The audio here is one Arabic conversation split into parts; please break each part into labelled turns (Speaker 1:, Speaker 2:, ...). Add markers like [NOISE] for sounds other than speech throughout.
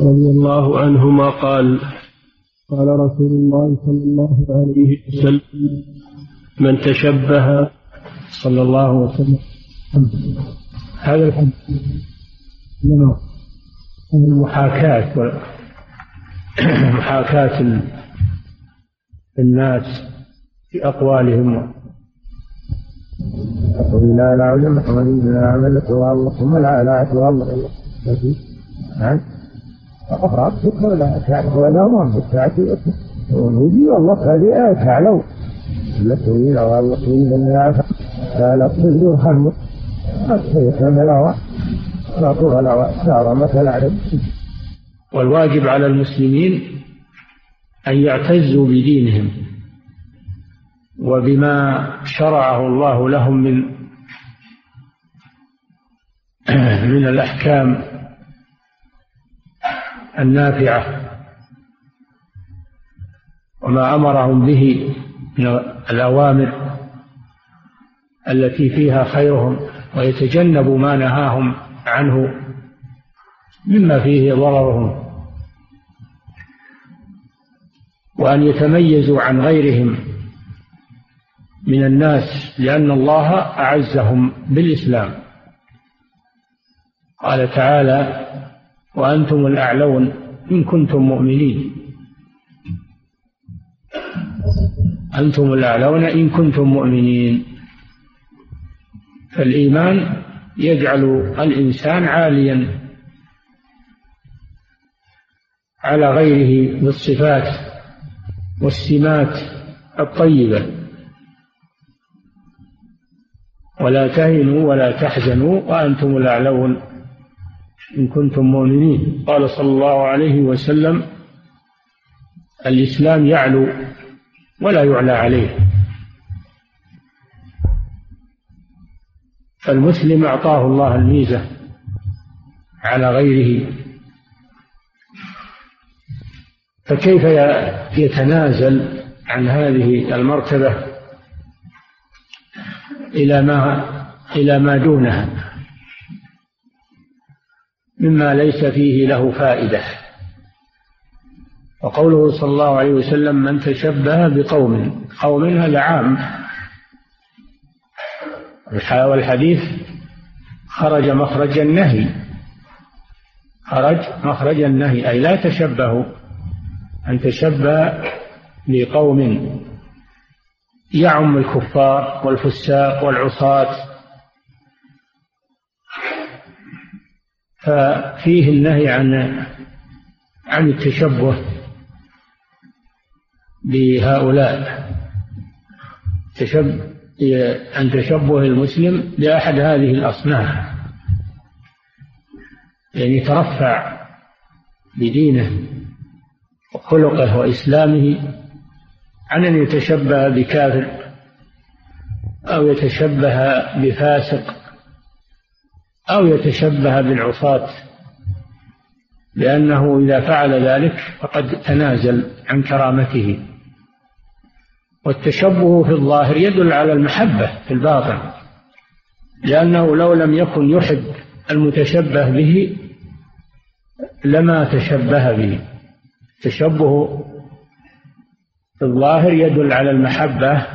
Speaker 1: رضي الله عنهما قال قال رسول الله صلى الله عليه وسلم من تشبه صلى الله وسلم
Speaker 2: هذا الحديث المحاكاة محاكاة الناس في أقوالهم
Speaker 3: لا لا لا لا عمل ثم لا لا والله نعم أقرأ تذكر لا تعرف ولا ما تأتي ونودي والله هذه تعلو لا طويلة والله طويلة لا لا تصل وخمس أكثر لا لا طول لا سار مثل
Speaker 2: والواجب على المسلمين أن يعتزوا بدينهم. وبما شرعه الله لهم من من الأحكام النافعة وما أمرهم به من الأوامر التي فيها خيرهم ويتجنبوا ما نهاهم عنه مما فيه ضررهم وأن يتميزوا عن غيرهم من الناس لأن الله أعزهم بالإسلام. قال تعالى وأنتم الأعلون إن كنتم مؤمنين. أنتم الأعلون إن كنتم مؤمنين. فالإيمان يجعل الإنسان عاليا على غيره بالصفات والسمات الطيبة. ولا تهنوا ولا تحزنوا وأنتم الأعلون إن كنتم مؤمنين. قال صلى الله عليه وسلم الإسلام يعلو ولا يعلى عليه. فالمسلم أعطاه الله الميزة على غيره. فكيف يتنازل عن هذه المرتبة إلى ما إلى ما دونها؟ مما ليس فيه له فائدة. وقوله صلى الله عليه وسلم من تشبه بقوم قوم هذا عام. والحديث خرج مخرج النهي. خرج مخرج النهي أي لا تشبهوا أن تشبه بقوم يعم الكفار والفساق والعصاة. ففيه النهي عن عن التشبه بهؤلاء. تشب عن تشبه المسلم بأحد هذه الأصناف. يعني يترفع بدينه وخلقه وإسلامه عن أن يتشبه بكافر أو يتشبه بفاسق أو يتشبه بالعصاة لأنه إذا فعل ذلك فقد تنازل عن كرامته. والتشبه في الظاهر يدل على المحبة في الباطن لأنه لو لم يكن يحب المتشبه به لما تشبه به. التشبه في الظاهر يدل على المحبة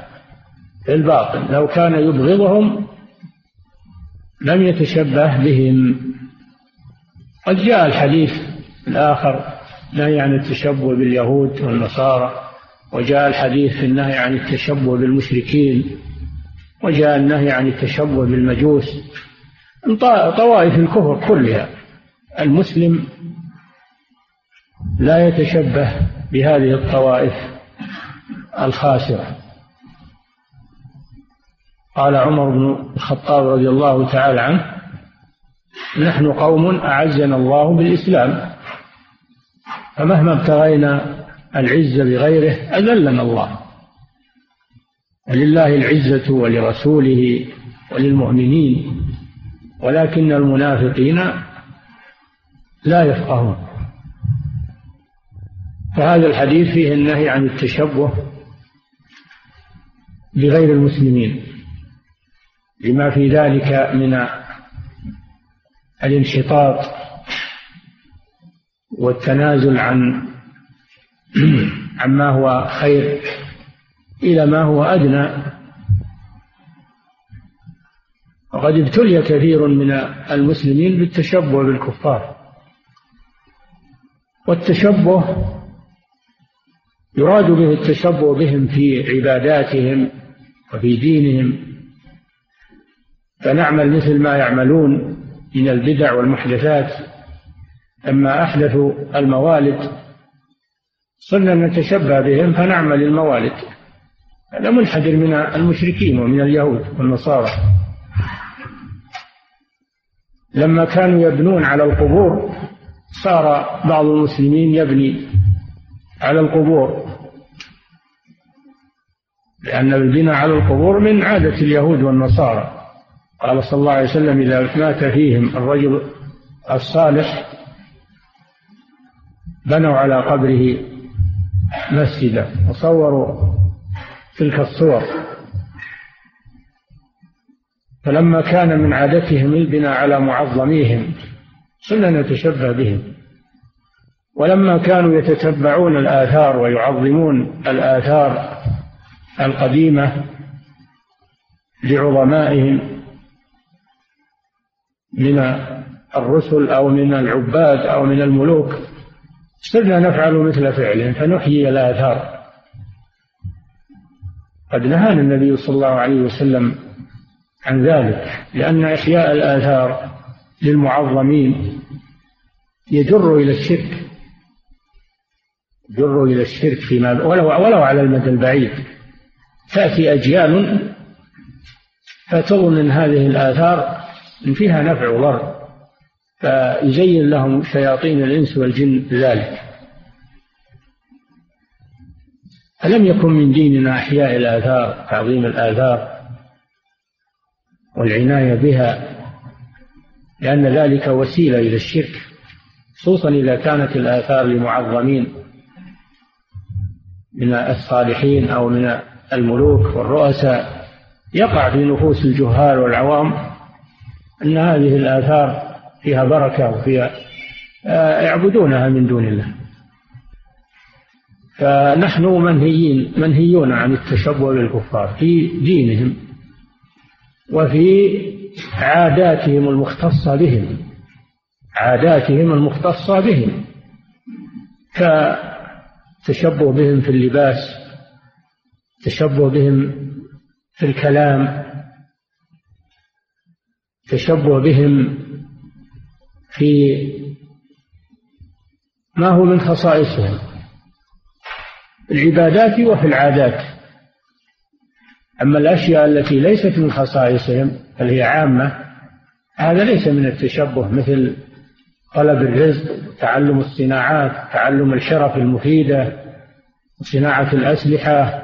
Speaker 2: في الباطن. لو كان يبغضهم لم يتشبه بهم. قد جاء الحديث الآخر نهي عن التشبه باليهود والنصارى وجاء الحديث في النهي عن التشبه بالمشركين وجاء النهي عن التشبه بالمجوس. طوائف الكفر كلها المسلم لا يتشبه بهذه الطوائف الخاسرة. قال عمر بن الخطاب رضي الله تعالى عنه نحن قوم أعزنا الله بالإسلام فمهما ابتغينا العزة بغيره أذلنا الله ولله العزة ولرسوله وللمؤمنين ولكن المنافقين لا يفقهون. فهذا الحديث فيه النهي عن التشبه بغير المسلمين. لما في ذلك من الانحطاط والتنازل عن [CLEARS THROAT] عما هو خير إلى ما هو أدنى. وقد ابتلي كثير من المسلمين بالتشبه بالكفار. والتشبه يراد به التشبه بهم في عباداتهم وفي دينهم. فنعمل مثل ما يعملون من البدع والمحدثات. لما أحدثوا الموالد صرنا نتشبه بهم فنعمل الموالد. هذا منحدر من المشركين ومن اليهود والنصارى. لما كانوا يبنون على القبور صار بعض المسلمين يبني على القبور. لأن البناء على القبور من عادة اليهود والنصارى. قال صلى الله عليه وسلم إذا مات فيهم الرجل الصالح بنوا على قبره مسجدا وصوروا تلك الصور. فلما كان من عادتهم البناء على معظميهم صرنا نتشبه بهم. ولما كانوا يتتبعون الآثار ويعظمون الآثار القديمة لعظمائهم من الرسل أو من العباد أو من الملوك صرنا نفعل مثل فعلهم فنحيي الآثار. قد نهانا النبي صلى الله عليه وسلم عن ذلك لأن إحياء الآثار للمعظمين يجر إلى الشرك يجر إلى الشرك فيما ولو ولو على المدى البعيد. تأتي أجيال فتظن هذه الآثار إن فيها نفع وضر فيزين لهم شياطين الإنس والجن ذلك ألم يكن من ديننا أحياء الآثار تعظيم الآثار والعناية بها؟ لأن ذلك وسيلة إلى الشرك خصوصا إذا كانت الآثار لمعظمين من الصالحين أو من الملوك والرؤساء. يقع في نفوس الجهال والعوام أن هذه الآثار فيها بركة وفيها آه، يعبدونها من دون الله. فنحن منهيين منهيون عن التشبه بالكفار في دينهم وفي عاداتهم المختصة بهم عاداتهم المختصة بهم. كتشبه بهم في اللباس تشبه بهم في الكلام تشبه بهم في ما هو من خصائصهم العبادات وفي العادات. أما الأشياء التي ليست من خصائصهم بل هي عامة؟ هذا ليس من التشبه مثل طلب الرزق تعلم الصناعات تعلم الحرف المفيدة صناعة الأسلحة.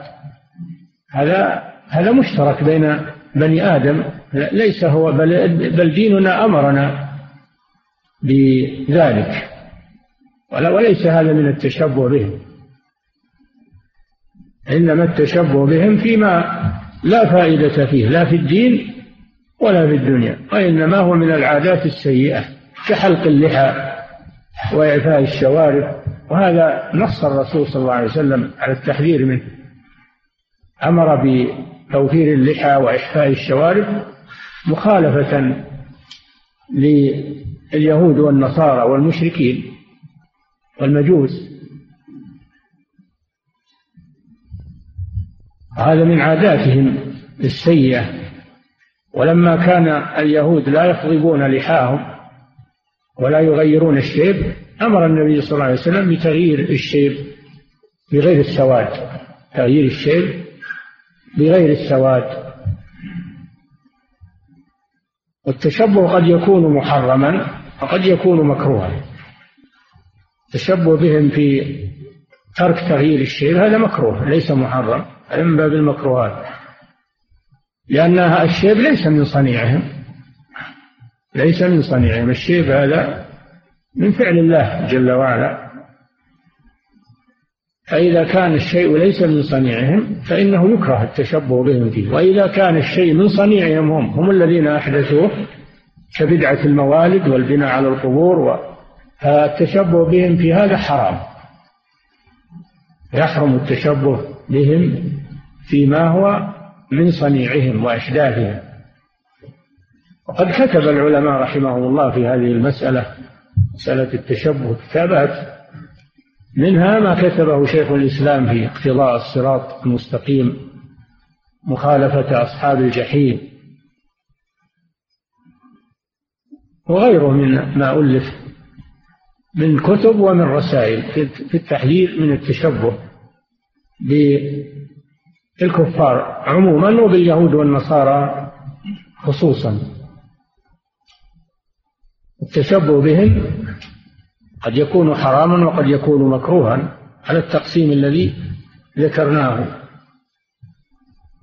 Speaker 2: هذا هذا مشترك بين بني آدم. ليس هو بل, بل ديننا أمرنا بذلك. وليس هذا من التشبه بهم. إنما التشبه بهم فيما لا فائدة فيه لا في الدين ولا في الدنيا وإنما هو من العادات السيئة كحلق اللحى وإعفاء الشوارب. وهذا نص الرسول صلى الله عليه وسلم على التحذير منه. أمر بتوفير اللحى وإحفاء الشوارب مخالفة لليهود والنصارى والمشركين والمجوس. هذا من عاداتهم السيئة. ولما كان اليهود لا يخضبون لحاهم ولا يغيرون الشيب أمر النبي صلى الله عليه وسلم بتغيير الشيب بغير السواد. تغيير الشيب بغير السواد. والتشبه قد يكون محرما وقد يكون مكروها. التشبه بهم في ترك تغيير الشيب هذا مكروه ليس محرم من باب المكروهات. لأن الشيب ليس من صنيعهم ليس من صنيعهم. الشيب هذا من فعل الله جل وعلا. فإذا كان الشيء ليس من صنيعهم فإنه يكره التشبه بهم فيه. وإذا كان الشيء من صنيعهم هم هم الذين أحدثوه كبدعة الموالد والبناء على القبور فالتشبه بهم في هذا حرام. يحرم التشبه بهم فيما هو من صنيعهم وأحداثهم. وقد كتب العلماء رحمهم الله في هذه المسألة مسألة التشبه كتابات منها ما كتبه شيخ الإسلام في اقتضاء الصراط المستقيم مخالفة أصحاب الجحيم وغيره من ما ألف من كتب ومن رسائل في التحذير من التشبه بالكفار عموما وباليهود والنصارى خصوصا. التشبه بهم قد يكون حراما وقد يكون مكروها على التقسيم الذي ذكرناه.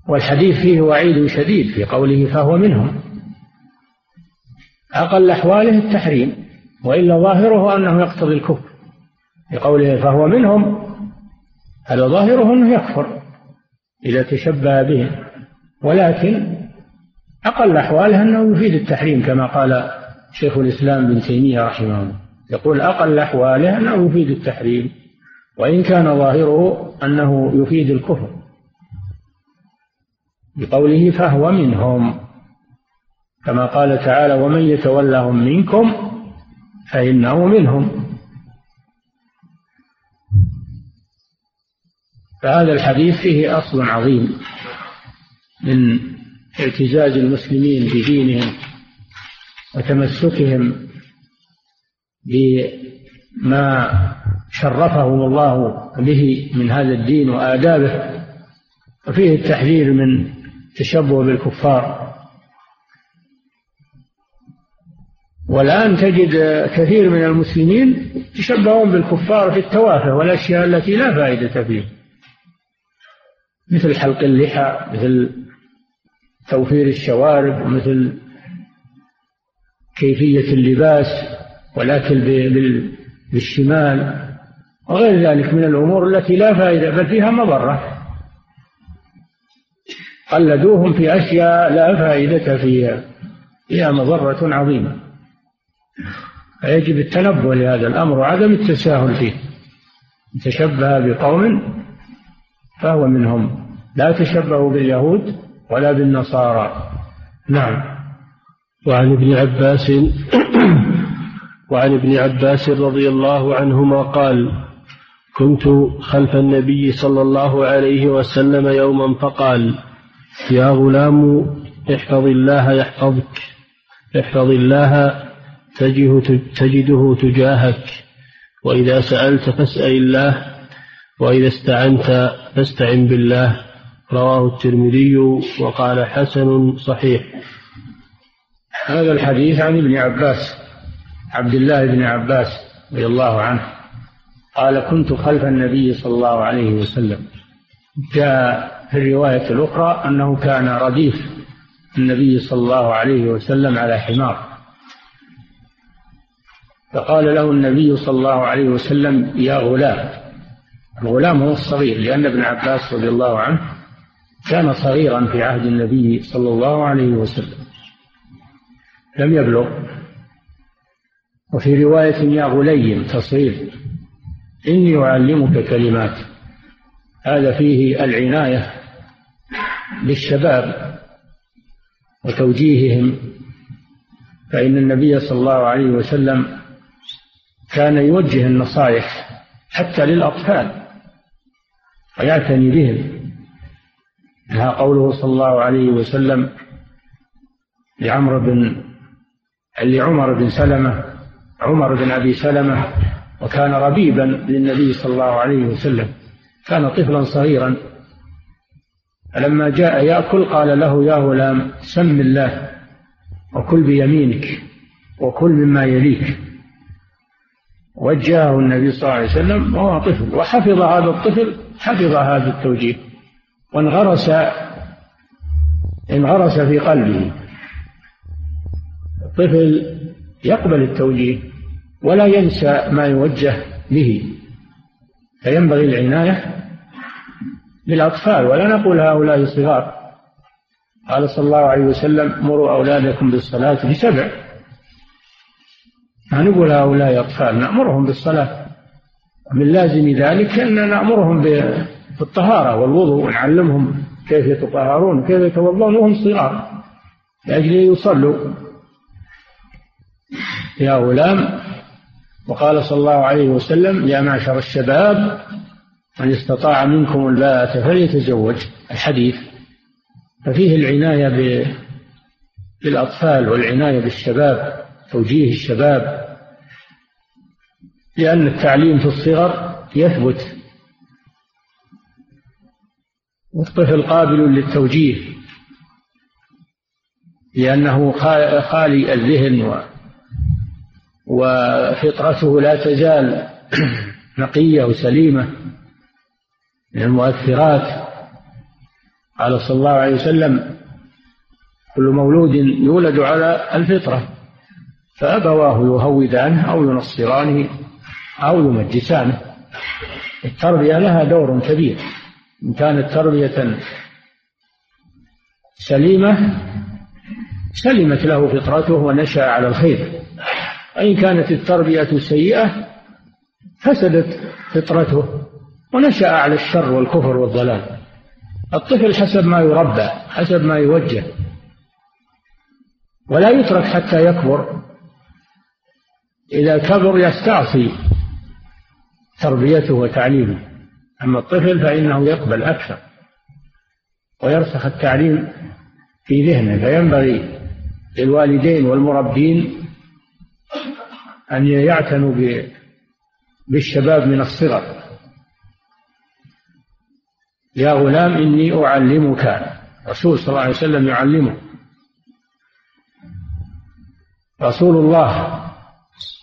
Speaker 2: والحديث فيه وعيد شديد في قوله فهو منهم. أقل أحواله التحريم وإلا ظاهره أنه يقتضي الكفر. في قوله فهو منهم هذا ظاهره أنه يكفر إذا تشبه بهم ولكن أقل أحواله أنه يفيد التحريم كما قال شيخ الإسلام بن تيمية رحمه الله. يقول أقل أحواله أنه يفيد التحريم وإن كان ظاهره أنه يفيد الكفر. بقوله فهو منهم كما قال تعالى ومن يتولهم منكم فإنه منهم. فهذا الحديث فيه أصل عظيم من اعتزاز المسلمين بدينهم وتمسكهم بما شرفهم الله به من هذا الدين وآدابه وفيه التحذير من التشبه بالكفار. والآن تجد كثير من المسلمين يتشبهون بالكفار في التوافه والأشياء التي لا فائدة فيها مثل حلق اللحى مثل توفير الشوارب مثل كيفية اللباس. والأكل بالشمال وغير ذلك من الأمور التي لا فائدة بل فيها مضرة. قلدوهم في أشياء لا فائدة فيها فيها مضرة عظيمة. فيجب التنبه لهذا الأمر وعدم التساهل فيه. تشبه بقوم فهو منهم. لا تشبهوا باليهود ولا بالنصارى. نعم.
Speaker 1: وعن ابن عباس وعن ابن عباس رضي الله عنهما قال كنت خلف النبي صلى الله عليه وسلم يوما فقال يا غلام احفظ الله يحفظك احفظ الله تجده تجاهك وإذا سألت فاسأل الله وإذا استعنت فاستعن بالله. رواه الترمذي وقال حسن صحيح.
Speaker 2: هذا الحديث عن ابن عباس. عبد الله بن عباس رضي الله عنه قال كنت خلف النبي صلى الله عليه وسلم. جاء في الرواية الأخرى أنه كان رديف النبي صلى الله عليه وسلم على حمار. فقال له النبي صلى الله عليه وسلم يا غلام. الغلام هو الصغير لأن ابن عباس رضي الله عنه كان صغيرا في عهد النبي صلى الله عليه وسلم. لم يبلغ. وفي رواية يا غليم تصغير إني أعلمك كلمات. هذا فيه العناية بالشباب وتوجيههم. فإن النبي صلى الله عليه وسلم كان يوجه النصائح حتى للأطفال ويعتني بهم. منها قوله صلى الله عليه وسلم لعمرو بن لعمر بن سلمة عمر بن أبي سلمة وكان ربيبا للنبي صلى الله عليه وسلم. كان طفلا صغيرا. فلما جاء يأكل قال له يا غلام سم الله وكل بيمينك وكل مما يليك. وجهه النبي صلى الله عليه وسلم وهو طفل. وحفظ هذا الطفل حفظ هذا التوجيه. وانغرس انغرس في قلبه. الطفل يقبل التوجيه ولا ينسى ما يوجه به. فينبغي العناية بالأطفال ولا نقول هؤلاء صغار قال صلى الله عليه وسلم مروا أولادكم بالصلاة بسبع. ما نقول هؤلاء أطفال نأمرهم بالصلاة. من لازم ذلك أن نأمرهم بالطهارة والوضوء ونعلمهم كيف يتطهرون كيف يتوضون وهم صغار. لأجل يصلوا. يا غلام. وقال صلى الله عليه وسلم يا معشر الشباب من استطاع منكم الباءة فليتزوج. الحديث. ففيه العناية بالأطفال والعناية بالشباب توجيه الشباب. لأن التعليم في الصغر يثبت. والطفل قابل للتوجيه. لأنه خالي الذهن وفطرته لا تزال نقية وسليمة من المؤثرات. قال صلى الله عليه وسلم كل مولود يولد على الفطرة فأبواه يهودانه أو ينصرانه أو يمجسانه التربية لها دور كبير. إن كانت تربية سليمة سلمت له فطرته ونشأ على الخير. وإن كانت التربية سيئة فسدت فطرته ونشأ على الشر والكفر والضلال. الطفل حسب ما يربى حسب ما يوجه. ولا يترك حتى يكبر. إذا كبر يستعصي تربيته وتعليمه. أما الطفل فإنه يقبل أكثر ويرسخ التعليم في ذهنه. فينبغي للوالدين والمربين أن يعتنوا بالشباب من الصغر. يا غلام إني أعلمك. رسول صلى الله عليه وسلم يعلمه. رسول الله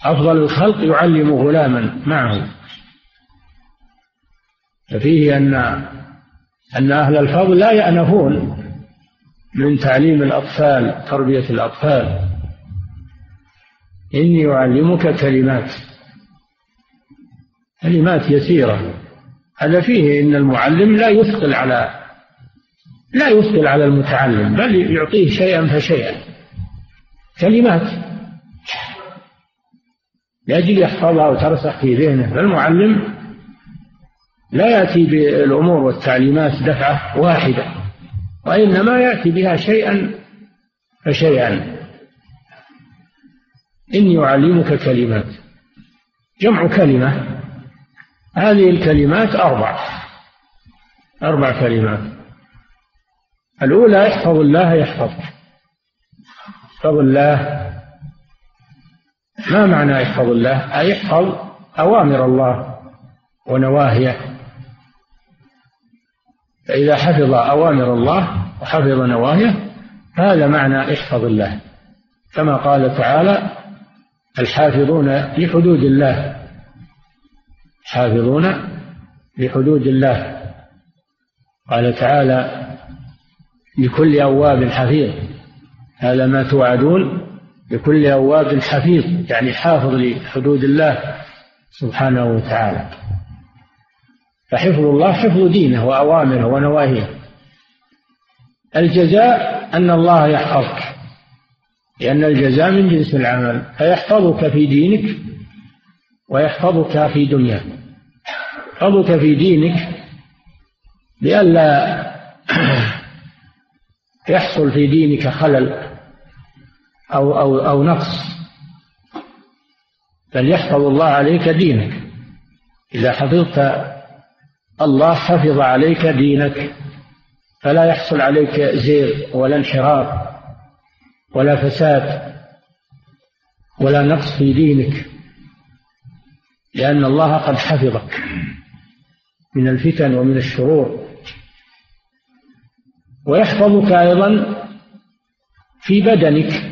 Speaker 2: أفضل الخلق يعلم غلاما معه. ففيه أن أن أهل الفضل لا يأنفون من تعليم الأطفال تربية الأطفال. إني أعلمك كلمات. كلمات يسيرة. هذا فيه إن المعلم لا يثقل على لا يثقل على المتعلم بل يعطيه شيئا فشيئا. كلمات. لأجل يحفظها وترسخ في ذهنه فالمعلم لا يأتي بالأمور والتعليمات دفعة واحدة وإنما يأتي بها شيئا فشيئا. إني أعلمك كلمات. جمع كلمة. هذه الكلمات أربع. أربع كلمات. الأولى احفظ الله يحفظك. احفظ الله. ما معنى يحفظ الله؟ أي يحفظ أوامر الله ونواهيه. فإذا حفظ أوامر الله وحفظ نواهيه هذا معنى احفظ الله. كما قال تعالى الحافظون لحدود الله. حافظون لحدود الله. قال تعالى لكل أواب حفيظ. هذا ما توعدون؟ لكل أواب حفيظ يعني حافظ لحدود الله سبحانه وتعالى. فحفظ الله حفظ دينه وأوامره ونواهيه. الجزاء أن الله يحفظك. لأن الجزاء من جنس العمل فيحفظك في دينك ويحفظك في دنياك. يحفظك في دينك لئلا [CLEARS THROAT] يحصل في دينك خلل أو أو أو نقص. بل يحفظ الله عليك دينك. إذا حفظت الله حفظ عليك دينك. فلا يحصل عليك زيغ ولا انحراف. ولا فساد ولا نقص في دينك لأن الله قد حفظك من الفتن ومن الشرور. ويحفظك أيضا في بدنك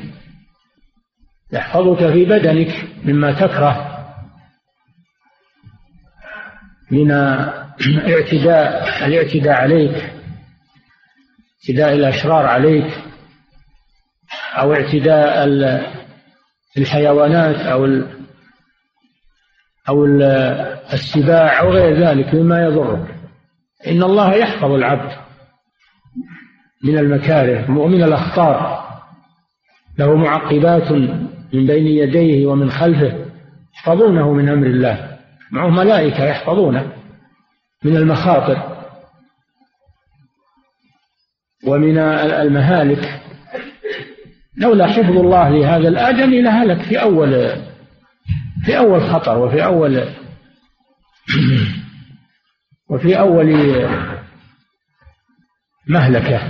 Speaker 2: يحفظك في بدنك مما تكره من اعتداء الاعتداء عليك اعتداء الأشرار عليك. أو اعتداء الحيوانات أو أو السباع أو غير ذلك مما يضرك. إن الله يحفظ العبد من المكاره ومن الأخطار له معقبات من بين يديه ومن خلفه يحفظونه من أمر الله. معه ملائكة يحفظونه من المخاطر ومن المهالك. لولا حفظ الله لهذا الآدمي لهلك في أول في أول خطر وفي أول وفي أول مهلكة.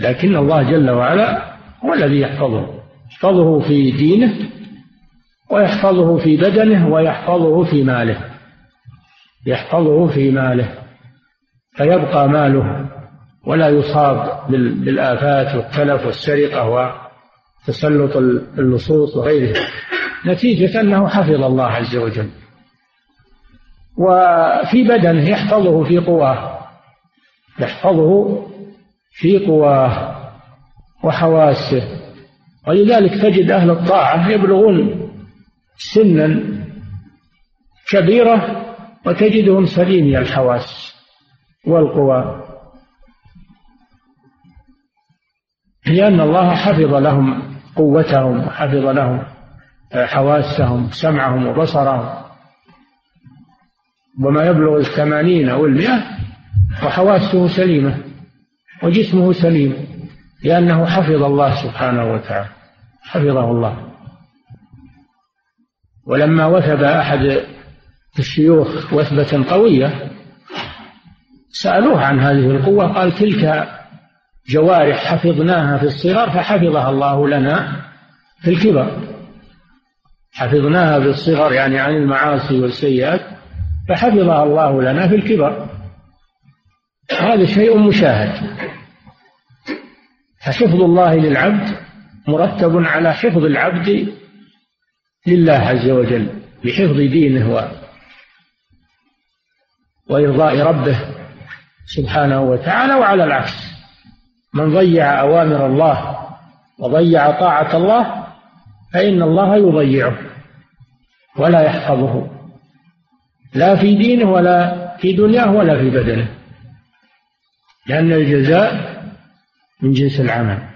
Speaker 2: لكن الله جل وعلا هو الذي يحفظه. يحفظه في دينه ويحفظه في بدنه ويحفظه في ماله. يحفظه في ماله. فيبقى ماله ولا يصاب بالآفات والتلف والسرقة وتسلط اللصوص وغيره نتيجة أنه حفظ الله عز وجل. وفي بدنه يحفظه في قواه. يحفظه في قواه وحواسه. ولذلك تجد أهل الطاعة يبلغون سنا كبيرة وتجدهم سليمي الحواس والقوى. لأن الله حفظ لهم قوتهم وحفظ لهم حواسهم سمعهم وبصرهم. وما يبلغ الثمانين أو المئة وحواسه سليمة وجسمه سليم لأنه حفظ الله سبحانه وتعالى حفظه الله. ولما وثب أحد الشيوخ وثبة قوية سألوه عن هذه القوة قال تلك جوارح حفظناها في الصغر فحفظها الله لنا في الكبر. حفظناها في الصغر يعني عن المعاصي والسيئات فحفظها الله لنا في الكبر. هذا شيء مشاهد. فحفظ الله للعبد مرتب على حفظ العبد لله عز وجل بحفظ دينه وإرضاء ربه سبحانه وتعالى وعلى العكس. من ضيع أوامر الله وضيع طاعة الله فإن الله يضيعه ولا يحفظه. لا في دينه ولا في دنياه ولا في بدنه لأن الجزاء من جنس العمل.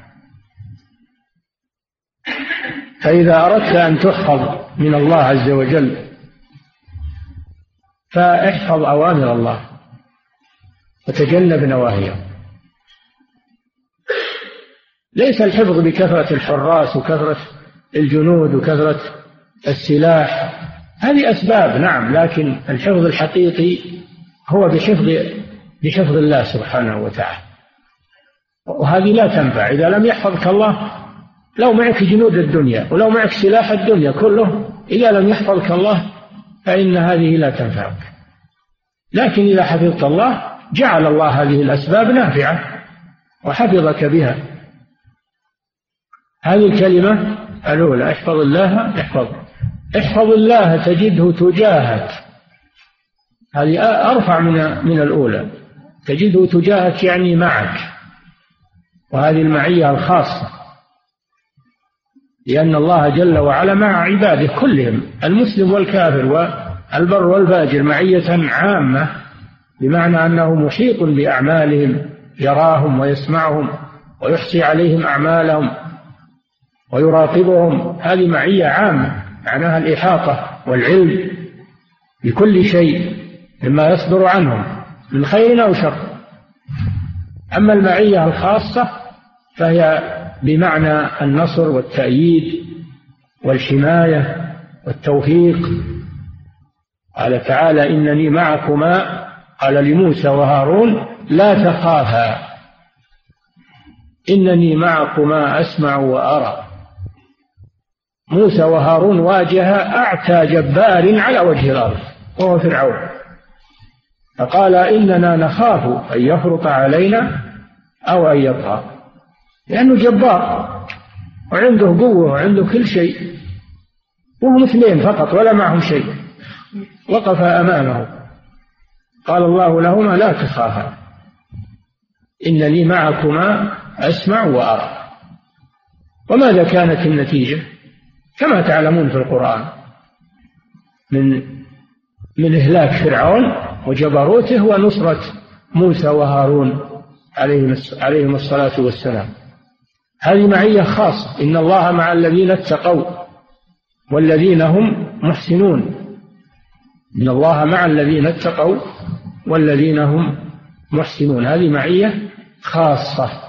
Speaker 2: فإذا أردت أن تحفظ من الله عز وجل فاحفظ أوامر الله وتجنب نواهيه. ليس الحفظ بكثرة الحراس وكثرة الجنود وكثرة السلاح. هذه أسباب نعم لكن الحفظ الحقيقي هو بحفظ بحفظ الله سبحانه وتعالى. وهذه لا تنفع. إذا لم يحفظك الله لو معك جنود الدنيا ولو معك سلاح الدنيا كله إذا لم يحفظك الله فإن هذه لا تنفعك. لكن إذا حفظت الله جعل الله هذه الأسباب نافعة وحفظك بها. هذه الكلمة الأولى احفظ الله احفظ احفظ الله تجده تجاهك. هذه أرفع من من الأولى. تجده تجاهك يعني معك. وهذه المعية الخاصة. لأن الله جل وعلا مع عباده كلهم المسلم والكافر والبر والفاجر معية عامة بمعنى أنه محيط بأعمالهم يراهم ويسمعهم ويحصي عليهم أعمالهم. ويراقبهم. هذه معية عامة معناها الإحاطة والعلم بكل شيء مما يصدر عنهم من خير أو شر. أما المعية الخاصة فهي بمعنى النصر والتأييد والحماية والتوفيق. قال تعالى إنني معكما قال لموسى وهارون لا تخافا إنني معكما أسمع وأرى. موسى وهارون واجه أعتى جبار على وجه الأرض وهو فرعون. فقال إننا نخاف أن يفرط علينا أو أن يطغى. لأنه جبار وعنده قوة وعنده كل شيء وهم اثنين فقط ولا معهم شيء. وقف أمامه. قال الله لهما لا تخافا إنني معكما أسمع وأرى. وماذا كانت النتيجة؟ كما تعلمون في القرآن من من إهلاك فرعون وجبروته ونصرة موسى وهارون عليهم الصلاة والسلام. هذه معية خاصة إن الله مع الذين اتقوا والذين هم محسنون. إن الله مع الذين اتقوا والذين هم محسنون. هذه معية خاصة.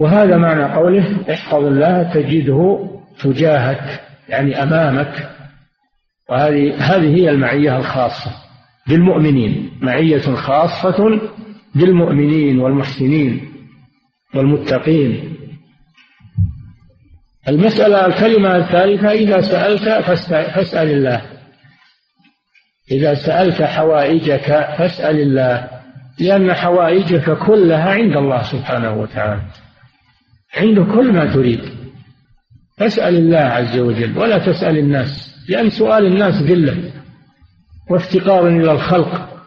Speaker 2: وهذا معنى قوله احفظ الله تجده تجاهك يعني أمامك. وهذه هذه هي المعية الخاصة بالمؤمنين معية خاصة بالمؤمنين والمحسنين والمتقين. المسألة الكلمة الثالثة إذا سألت فاسأل الله. إذا سألت حوائجك فاسأل الله لأن حوائجك كلها عند الله سبحانه وتعالى. عنده كل ما تريد. فاسأل الله عز وجل ولا تسأل الناس لأن سؤال الناس ذلة وافتقار إلى الخلق.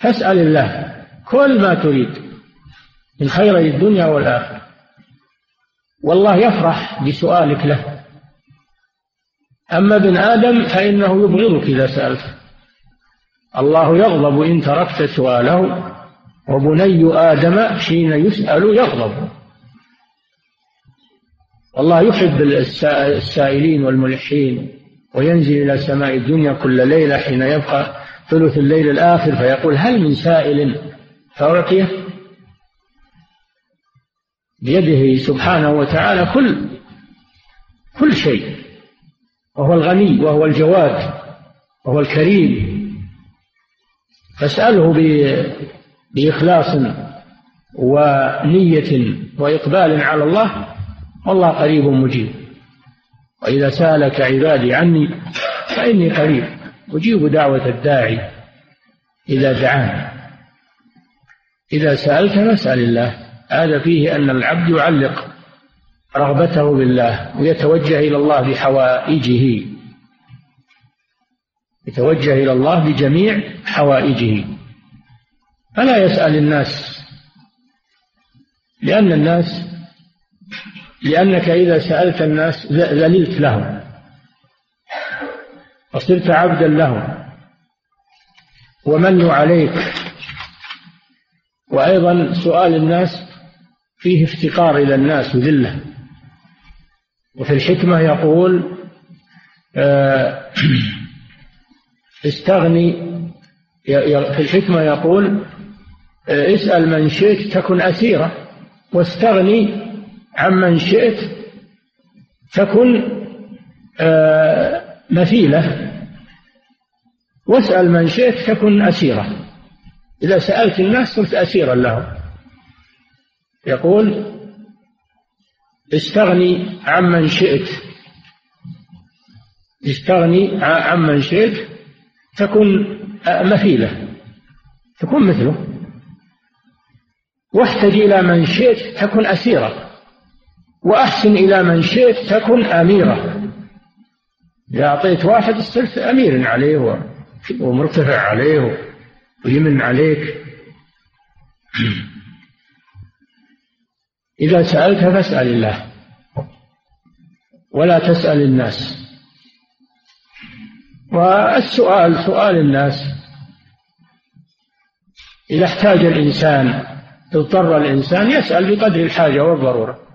Speaker 2: فاسأل الله كل ما تريد من خير الدنيا والآخرة. والله يفرح بسؤالك له. أما ابن آدم فإنه يبغضك إذا سألت الله يغضب إن تركت سؤاله وبني آدم حين يسأل يغضب. والله يحب السائلين والملحين وينزل إلى سماء الدنيا كل ليلة حين يبقى ثلث الليل الآخر فيقول هل من سائل؟ فأعطيه. بيده سبحانه وتعالى كل كل شيء. وهو الغني وهو الجواد وهو الكريم. فاسأله بإخلاص ونية وإقبال على الله والله قريب مجيب. وإذا سألك عبادي عني فإني قريب. أجيب دعوة الداعي إذا دعاني. إذا سألت فاسأل الله. هذا فيه أن العبد يعلق رغبته بالله ويتوجه إلى الله بحوائجه. يتوجه إلى الله بجميع حوائجه. فلا يسأل الناس لأن الناس لأنك إذا سألت الناس ذللت لهم. وصرت عبدا لهم. ومنوا عليك. وأيضا سؤال الناس فيه افتقار إلى الناس وذلة. وفي الحكمة يقول آه، [CLEARS THROAT] استغني في الحكمة يقول آه، اسأل من شئت تكن أسيرة واستغني عمن شئت تكن آه، مثيلة واسأل من شئت تكن أسيرة إذا سألت الناس صرت أسيرا لهم. يقول استغني عمن شئت. استغني عمن شئت تكن مثيلة تكون مثله. واحتج إلى من شئت تكن أسيرة وأحسن إلى من شئت تكن أميرة إذا أعطيت واحد صرت أمير عليه ومرتفع عليه ويمن عليك. [CLEARS THROAT] إذا سألت فاسأل الله. ولا تسأل الناس. والسؤال سؤال الناس. إذا احتاج الإنسان اضطر الإنسان يسأل بقدر الحاجة والضرورة.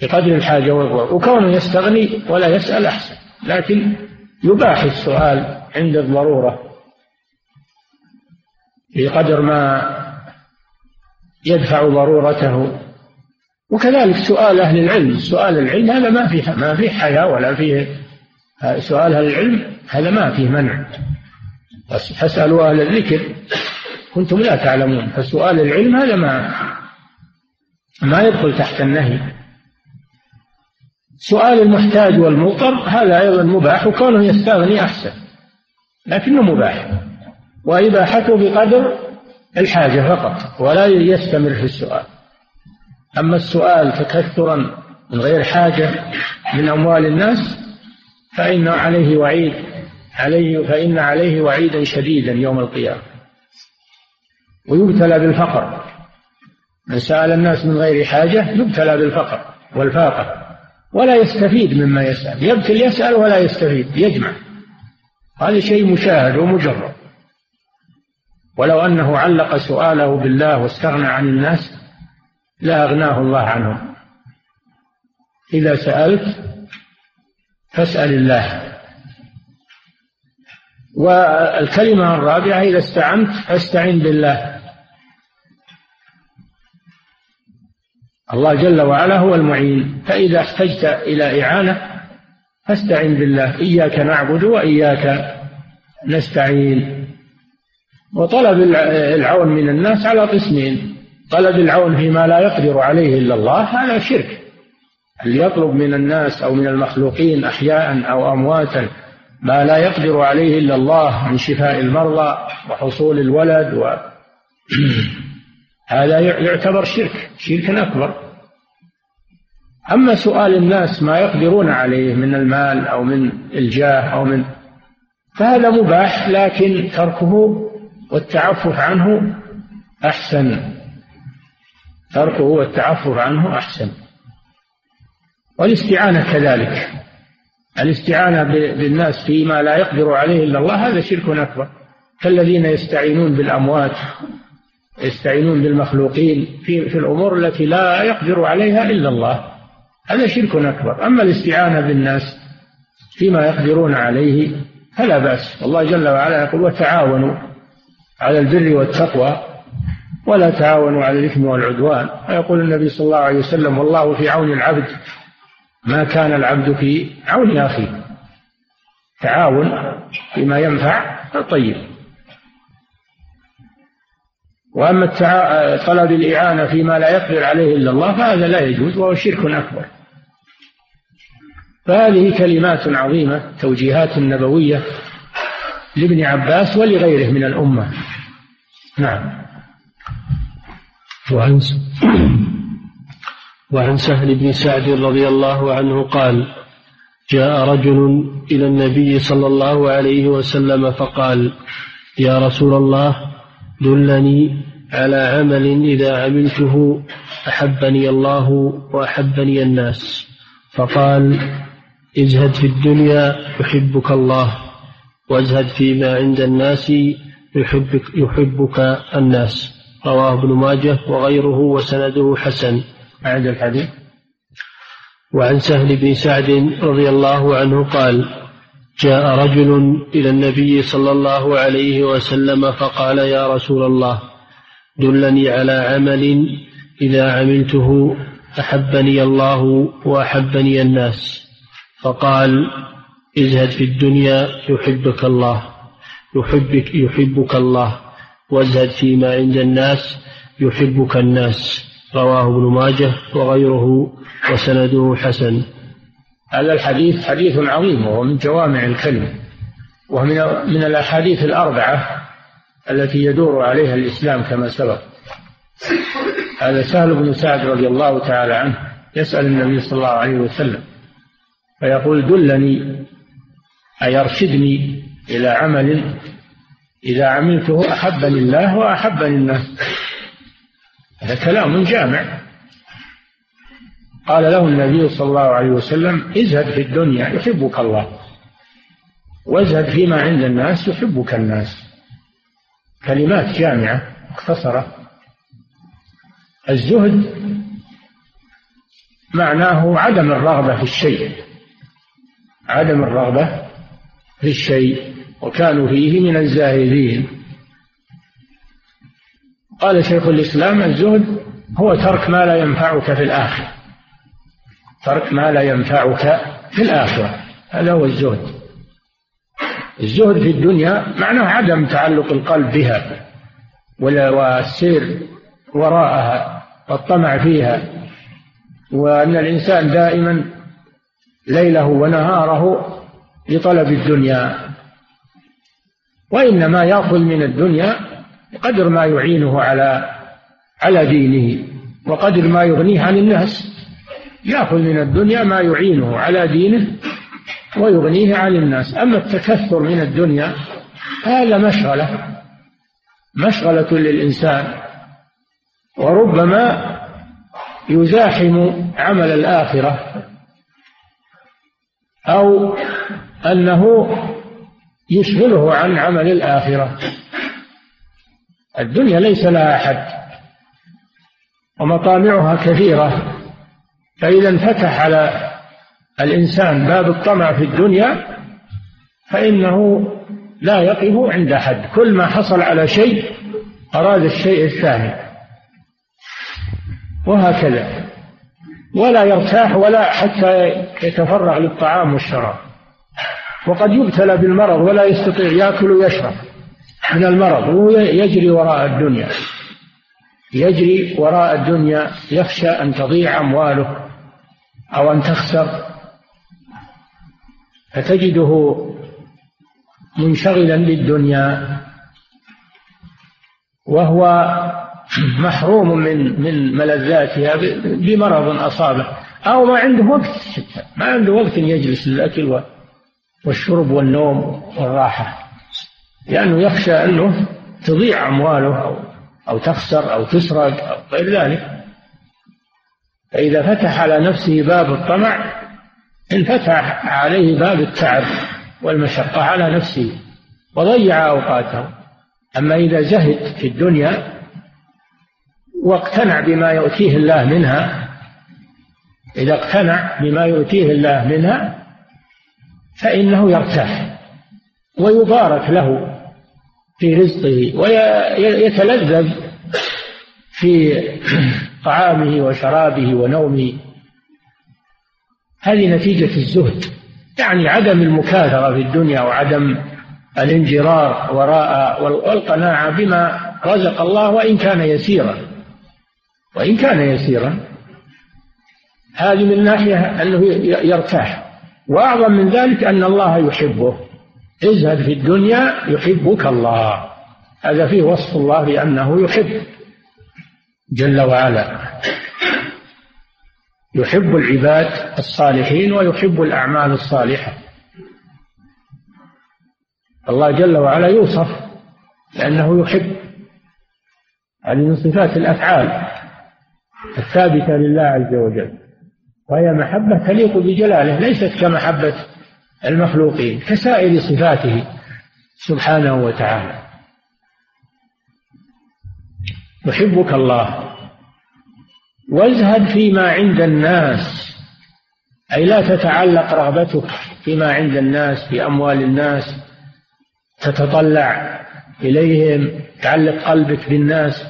Speaker 2: بقدر الحاجة والضرورة وكونه يستغني ولا يسأل أحسن. لكن يباح السؤال عند الضرورة بقدر ما يدفع ضرورته. وكذلك سؤال أهل العلم. سؤال العلم هذا ما فيه ما فيه حياة ولا فيه سؤال أهل العلم هذا ما فيه منع. فاسألوا أهل الذكر. كنتم لا تعلمون. فسؤال العلم هذا ما ما يدخل تحت النهي. سؤال المحتاج والمضطر هذا أيضا مباح وكونه يستغني أحسن لكنه مباح. وإباحته بقدر الحاجة فقط ولا يستمر في السؤال. أما السؤال تكثرا من غير حاجة من أموال الناس فإن عليه وعيد عليه فإن عليه وعيدا شديدا يوم القيامة. ويبتلى بالفقر. من سأل الناس من غير حاجة يبتلى بالفقر والفاقة. ولا يستفيد مما يسأل. يبتل يسأل ولا يستفيد يجمع. هذا شيء مشاهد ومجرد. ولو أنه علق سؤاله بالله واستغنى عن الناس لا أغناه الله عنهم. إذا سألت فاسأل الله. والكلمة الرابعة إذا استعنت فاستعن بالله. الله جل وعلا هو المعين. فإذا احتجت إلى إعانة فاستعن بالله. إياك نعبد وإياك نستعين. وطلب العون من الناس على قسمين. طلب العون فيما لا يقدر عليه إلا الله هذا شرك. اللي يطلب من الناس أو من المخلوقين أحياء أو أمواتا ما لا يقدر عليه إلا الله من شفاء المرضى وحصول الولد و هذا يعتبر شرك شرك أكبر. أما سؤال الناس ما يقدرون عليه من المال أو من الجاه أو من فهذا مباح لكن تركه والتعفف عنه أحسن. تركه والتعفف عنه أحسن. والاستعانة كذلك. الاستعانة بالناس فيما لا يقدر عليه إلا الله هذا شرك أكبر. كالذين يستعينون بالأموات يستعينون بالمخلوقين في, في الأمور التي لا يقدر عليها إلا الله. هذا شرك أكبر. أما الاستعانة بالناس فيما يقدرون عليه فلا بأس. الله جل وعلا يقول وتعاونوا على البر والتقوى ولا تعاونوا على الإثم والعدوان. ويقول النبي صلى الله عليه وسلم والله في عون العبد ما كان العبد في عون أخيه. تعاون فيما ينفع طيب وأما طلب الإعانة فيما لا يقدر عليه إلا الله فهذا لا يجوز وهو شرك أكبر. فهذه كلمات عظيمة توجيهات نبوية لابن عباس ولغيره من الأمة. نعم.
Speaker 1: وعن وعن سهل بن سعد رضي الله عنه قال جاء رجل إلى النبي صلى الله عليه وسلم فقال يا رسول الله دلني على عمل إذا عملته أحبني الله وأحبني الناس. فقال ازهد في الدنيا يحبك الله وازهد فيما عند الناس يحبك, يحبك الناس. رواه ابن ماجه وغيره وسنده حسن.
Speaker 2: أعد الحديث.
Speaker 1: وعن سهل بن سعد رضي الله عنه قال جاء رجل إلى النبي صلى الله عليه وسلم فقال يا رسول الله دلني على عمل إذا عملته أحبني الله وأحبني الناس. فقال ازهد في الدنيا يحبك الله يحبك يحبك الله. وازهد فيما عند الناس يحبك الناس. رواه ابن ماجه وغيره وسنده حسن.
Speaker 2: هذا الحديث حديث عظيم وهو من جوامع الكلم وهو من من الأحاديث الأربعة التي يدور عليها الإسلام كما سبق. هذا سهل بن سعد رضي الله تعالى عنه يسأل النبي صلى الله عليه وسلم فيقول دلني اي ارشدني إلى عمل إذا عملته أحبني الله وأحبني الناس. هذا كلام جامع. قال له النبي صلى الله عليه وسلم ازهد في الدنيا يحبك الله وازهد فيما عند الناس يحبك الناس. كلمات جامعة مختصرة. الزهد معناه عدم الرغبة في الشيء. عدم الرغبة في الشيء وكانوا فيه من الزاهدين. قال شيخ الإسلام الزهد هو ترك ما لا ينفعك في الآخرة. ترك ما لا ينفعك في الآخرة. هذا هو الزهد. الزهد في الدنيا معناه عدم تعلق القلب بها والسير وراءها والطمع فيها وأن الإنسان دائما ليله ونهاره لطلب الدنيا. وإنما يأخذ من الدنيا قدر ما يعينه على على دينه وقدر ما يغنيه عن الناس. يأخذ من الدنيا ما يعينه على دينه ويغنيه عن الناس. أما التكثر من الدنيا هذا مشغلة مشغلة للإنسان. وربما يزاحم عمل الآخرة أو أنه يشغله عن عمل الآخرة. الدنيا ليس لها حد ومطامعها كثيرة. فإذا انفتح على الإنسان باب الطمع في الدنيا فإنه لا يقف عند حد كل ما حصل على شيء أراد الشيء الثاني. وهكذا. ولا يرتاح ولا حتى يتفرغ للطعام والشراب. وقد يبتلى بالمرض ولا يستطيع يأكل ويشرب من المرض. وهو يجري وراء الدنيا. يجري وراء الدنيا يخشى أن تضيع أمواله أو أن تخسر. فتجده منشغلا بالدنيا وهو محروم من من ملذاتها بمرض أصابه. أو ما عنده وقت ما عنده وقت يجلس للأكل والشرب والنوم والراحة. لأنه يخشى أنه تضيع أمواله أو أو تخسر أو تسرق أو غير ذلك. فإذا فتح على نفسه باب الطمع انفتح عليه باب التعب والمشقة على نفسه وضيع أوقاته. أما إذا زهد في الدنيا واقتنع بما يؤتيه الله منها إذا اقتنع بما يؤتيه الله منها فإنه يرتاح ويبارك له في رزقه ويتلذذ في طعامه وشرابه ونومه. هذه نتيجة الزهد يعني عدم المكاثرة في الدنيا وعدم الانجرار وراء والقناعة بما رزق الله وإن كان يسيرا. وإن كان يسيرا هذه من ناحية أنه يرتاح. وأعظم من ذلك أن الله يحبه. ازهد في الدنيا يحبك الله. هذا فيه وصف الله بأنه يحب جل وعلا. يحب العباد الصالحين ويحب الأعمال الصالحة. الله جل وعلا يوصف لأنه يحب هذه من صفات الأفعال الثابتة لله عز وجل وهي محبة تليق بجلاله ليست كمحبة المخلوقين كسائر صفاته سبحانه وتعالى. يحبك الله. وازهد فيما عند الناس. أي لا تتعلق رغبتك فيما عند الناس في أموال الناس. تتطلع إليهم تعلق قلبك بالناس.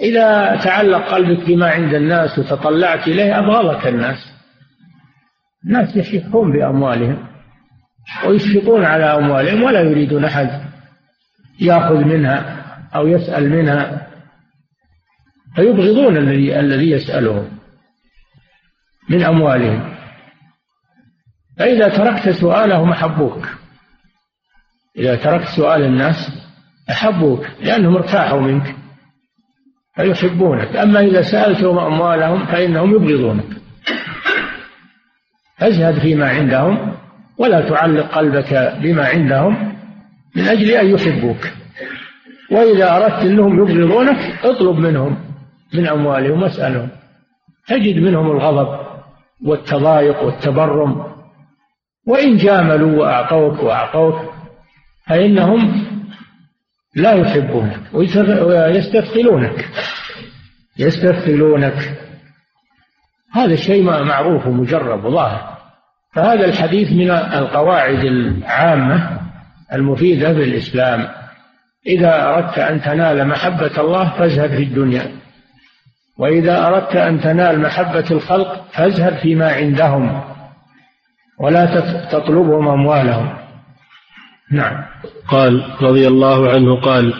Speaker 2: إذا تعلق قلبك بما عند الناس وتطلعت إليه أبغضك الناس. الناس يشحون بأموالهم ويشفقون على أموالهم ولا يريدون أحد يأخذ منها أو يسأل منها. فيبغضون الذي الذي يسألهم من أموالهم. فإذا تركت سؤالهم أحبوك. إذا تركت سؤال الناس أحبوك لأنهم ارتاحوا منك فيحبونك. أما إذا سألتهم أموالهم فإنهم يبغضونك. ازهد فيما عندهم ولا تعلق قلبك بما عندهم من أجل أن يحبوك. وإذا أردت أنهم يبغضونك اطلب منهم من أموالهم واسألهم تجد منهم الغضب والتضايق والتبرم. وإن جاملوا وأعطوك وأعطوك فإنهم لا يحبونك ويستثقلونك. يستثقلونك. هذا الشيء معروف ومجرب وظاهر. فهذا الحديث من القواعد العامة المفيدة في الإسلام إذا أردت أن تنال محبة الله فازهد في الدنيا. وإذا أردت أن تنال محبة الخلق فازهد فيما عندهم ولا تطلبهم أموالهم. نعم.
Speaker 1: قال رضي الله عنه قال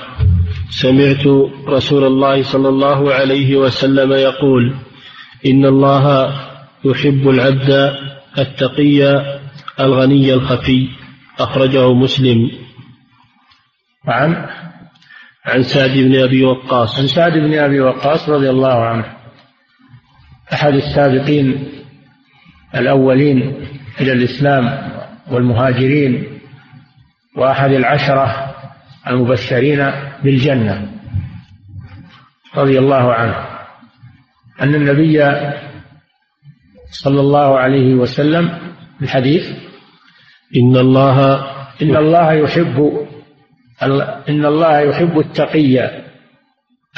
Speaker 1: سمعت رسول الله صلى الله عليه وسلم يقول إن الله يحب العبد التقي الغني الخفي. أخرجه مسلم.
Speaker 2: عن
Speaker 1: عن سعد بن أبي وقاص.
Speaker 2: عن سعد بن أبي وقاص رضي الله عنه. أحد السابقين الأولين إلى الإسلام والمهاجرين وأحد العشرة المبشرين بالجنة رضي الله عنه. أن النبي صلى الله عليه وسلم الحديث
Speaker 1: إن الله
Speaker 2: إن الله يحب إن الله يحب التقي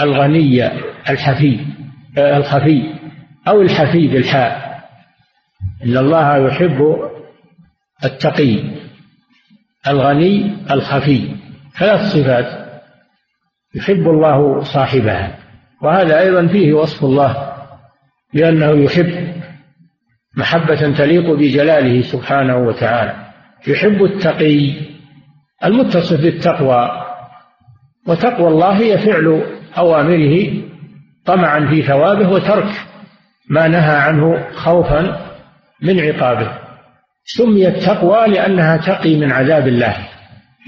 Speaker 2: الغني الحفي آه، الخفي أو الحفي بالحاء. إن الله يحب التقي الغني الخفي. ثلاث صفات يحب الله صاحبها. وهذا أيضا فيه وصف الله بأنه يحب محبة تليق بجلاله سبحانه وتعالى. يحب التقي المتصف بالتقوى وتقوى الله هي فعل أوامره طمعا في ثوابه وترك ما نهى عنه خوفا من عقابه. سميت تقوى لأنها تقي من عذاب الله.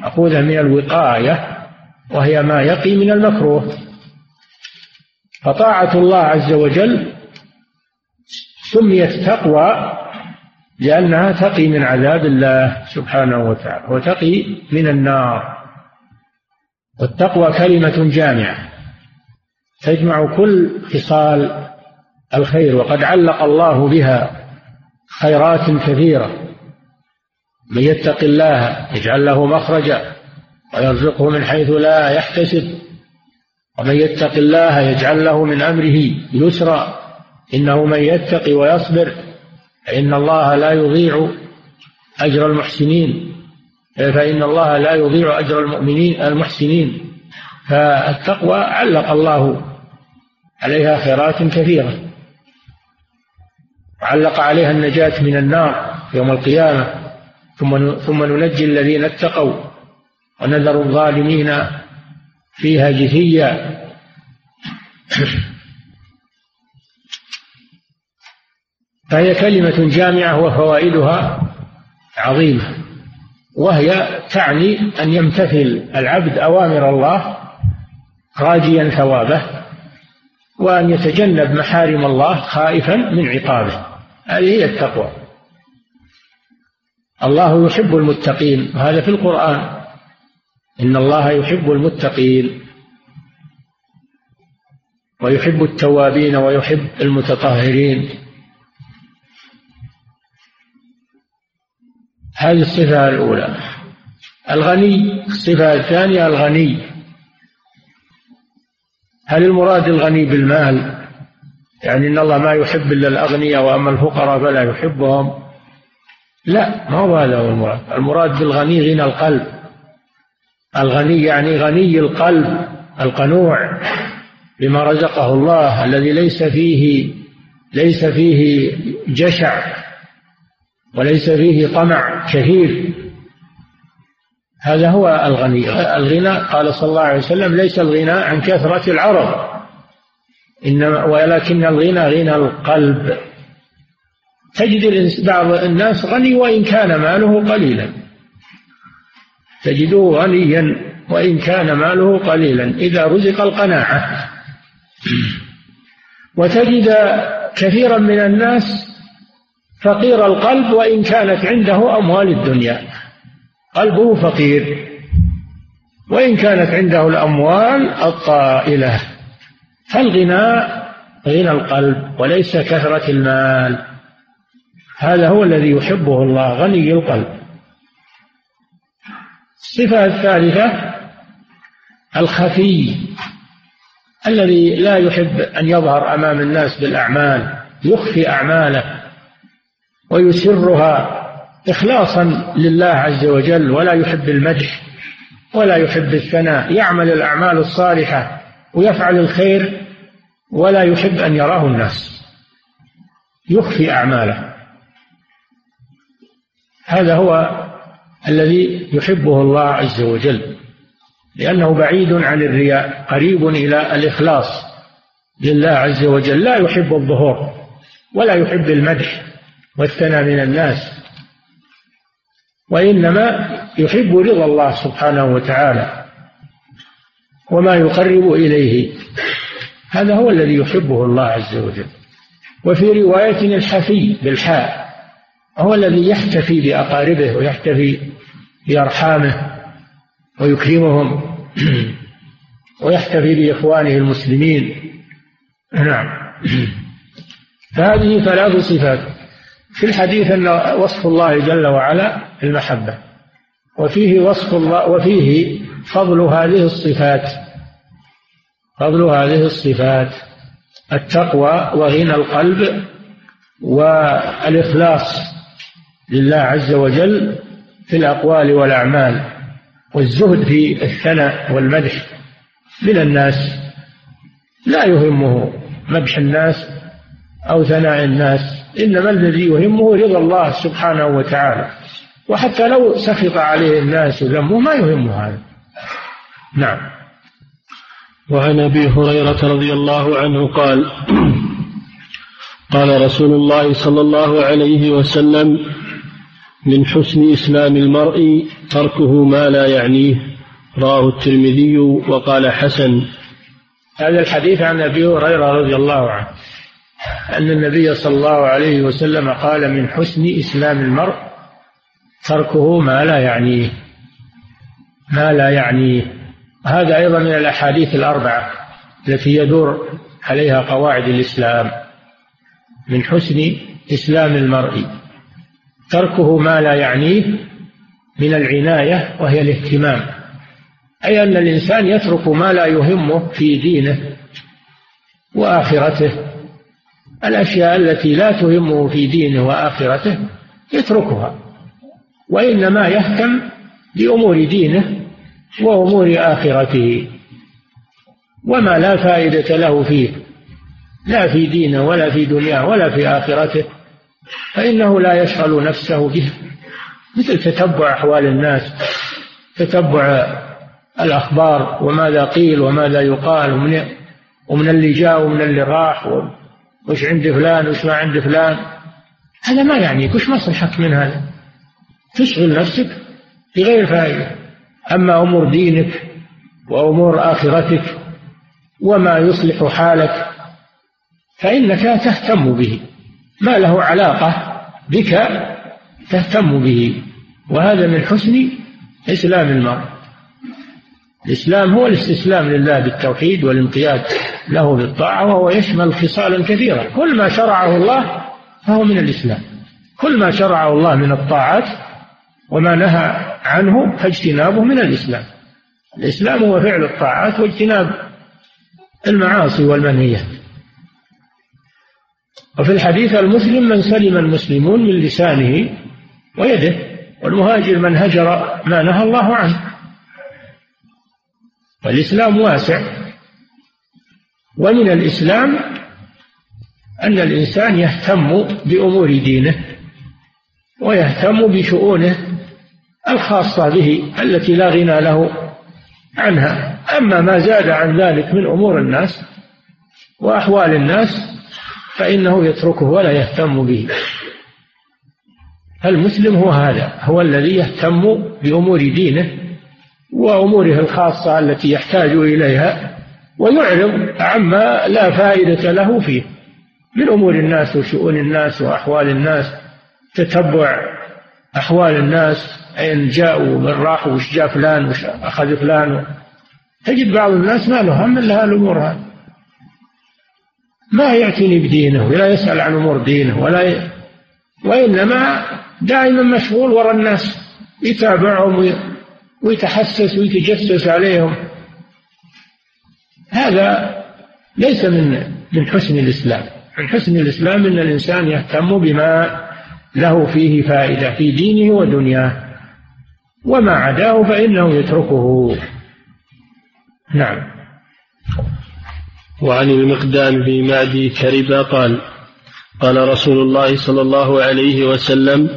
Speaker 2: مأخوذة من الوقاية وهي ما يقي من المكروه. فطاعة الله عز وجل سميت تقوى لأنها تقي من عذاب الله سبحانه وتعالى وتقي من النار. والتقوى كلمة جامعة تجمع كل خصال الخير وقد علق الله بها خيرات كثيرة. من يتق الله يجعل له مخرجا ويرزقه من حيث لا يحتسب. ومن يتق الله يجعل له من أمره يسرا إنه من يتق ويصبر. فإن الله لا يضيع أجر المحسنين. فإن الله لا يضيع أجر المؤمنين المحسنين. فالتقوى علق الله عليها خيرات كثيرة. وعلق عليها النجاة من النار يوم القيامة. ثم ثم ننجي الذين اتقوا ونذر الظالمين فيها جثيا. فهي كلمة جامعة وفوائدها عظيمة وهي تعني أن يمتثل العبد أوامر الله راجيا ثوابه وأن يتجنب محارم الله خائفا من عقابه. هذه هي التقوى. الله يحب المتقين وهذا في القرآن. إن الله يحب المتقين ويحب التوابين ويحب المتطهرين. هذه الصفة الأولى. الغني الصفة الثانية الغني. هل المراد الغني بالمال؟ يعني إن الله ما يحب إلا الأغنياء وأما الفقراء فلا يحبهم. لا ما هو هذا هو المراد. المراد بالغني غنى القلب. الغني يعني غني القلب القنوع. بما رزقه الله الذي ليس فيه ليس فيه جشع. وليس فيه طمع كثير. هذا هو الغني. الغنى قال صلى الله عليه وسلم ليس الغنى عن كثرة العرض. إنما ولكن الغنى غنى القلب. تجد بعض الناس غني وإن كان ماله قليلا. تجده غنيا وإن كان ماله قليلا. إذا رزق القناعة. [CLEARS THROAT] وتجد كثيرا من الناس فقير القلب وإن كانت عنده أموال الدنيا. قلبه فقير. وإن كانت عنده الأموال الطائلة. فالغنى غنى القلب وليس كثرة المال. هذا هو الذي يحبه الله غني القلب. الصفة الثالثة الخفي. الذي لا يحب أن يظهر أمام الناس بالأعمال يخفي أعماله. ويسرها إخلاصا لله عز وجل ولا يحب المدح ولا يحب الثناء يعمل الأعمال الصالحة ويفعل الخير ولا يحب أن يراه الناس. يخفي أعماله. هذا هو الذي يحبه الله عز وجل لأنه بعيد عن الرياء قريب إلى الإخلاص لله عز وجل. لا يحب الظهور ولا يحب المدح. والثناء من الناس. وإنما يحب رضا الله سبحانه وتعالى وما يقرب إليه. هذا هو الذي يحبه الله عز وجل. وفي رواية الحفي بالحاء هو الذي يحتفي بأقاربه ويحتفي بأرحامه ويكرمهم [CLEARS THROAT] ويحتفي بإخوانه المسلمين. نعم. [CLEARS THROAT] فهذه ثلاث صفات. في الحديث أن وصف الله جل وعلا المحبة وفيه وصف الله وفيه فضل هذه الصفات فضل هذه الصفات التقوى وغنى القلب والإخلاص لله عز وجل في الأقوال والأعمال والزهد في الثناء والمدح من الناس لا يهمه مدح الناس أو ثناء الناس. إنما الذي يهمه رضا الله سبحانه وتعالى. وحتى لو سخط عليه الناس وذمه ما يهمه هذا. نعم.
Speaker 1: وعن أبي هريرة رضي الله عنه قال قال رسول الله صلى الله عليه وسلم من حسن إسلام المرء تركه ما لا يعنيه رواه الترمذي وقال حسن.
Speaker 2: هذا الحديث عن أبي هريرة رضي الله عنه. أن النبي صلى الله عليه وسلم قال من حسن إسلام المرء تركه ما لا يعنيه ما لا يعنيه هذا أيضا من الأحاديث الأربعة التي يدور عليها قواعد الإسلام. من حسن إسلام المرء تركه ما لا يعنيه من العناية وهي الاهتمام. أي أن الإنسان يترك ما لا يهمه في دينه وآخرته. الأشياء التي لا تهمه في دينه وآخرته يتركها وإنما يهتم بأمور دينه وأمور آخرته. وما لا فائدة له فيه لا في دينه ولا في دنياه ولا في آخرته فإنه لا يشغل نفسه به. مثل تتبع أحوال الناس تتبع الأخبار وماذا قيل وماذا يقال ومن, ومن اللي جاء ومن اللي راح وش عند فلان وش ما عند فلان. هذا ما يعنيك وش مصلحك من هذا؟ تشغل نفسك بغير فائدة. أما أمور دينك وأمور آخرتك وما يصلح حالك فإنك تهتم به. ما له علاقة بك تهتم به. وهذا من حسن إسلام المرء. الإسلام هو الاستسلام لله بالتوحيد والانقياد له بالطاعة وهو يشمل خصالا كثيرة كل ما شرعه الله فهو من الإسلام. كل ما شرعه الله من الطاعات وما نهى عنه فاجتنابه من الإسلام. الإسلام هو فعل الطاعات واجتناب المعاصي والمنهيات وفي الحديث المسلم من سلم المسلمون من لسانه ويده والمهاجر من هجر ما نهى الله عنه. والإسلام واسع. ومن الإسلام أن الإنسان يهتم بأمور دينه ويهتم بشؤونه الخاصة به التي لا غنى له عنها. أما ما زاد عن ذلك من أمور الناس وأحوال الناس فإنه يتركه ولا يهتم به. المسلم هو هذا هو الذي يهتم بأمور دينه وأموره الخاصة التي يحتاج إليها ويعرض عما لا فائدة له فيه. من أمور الناس وشؤون الناس وأحوال الناس تتبع أحوال الناس أين جاءوا من راحوا وش جاء فلان وش أخذ فلان. تجد بعض الناس ما له هم إلا الأمور هذه. ما يعتني بدينه ولا يسأل عن أمور دينه ولا ي... وإنما دائما مشغول وراء الناس يتابعهم ويتحسس ويتجسس عليهم. هذا ليس من من حسن الإسلام. من حسن الإسلام أن الإنسان يهتم بما له فيه فائدة في دينه ودنياه. وما عداه فإنه يتركه. نعم.
Speaker 1: وعن المقدام بن معدي كربا قال قال رسول الله صلى الله عليه وسلم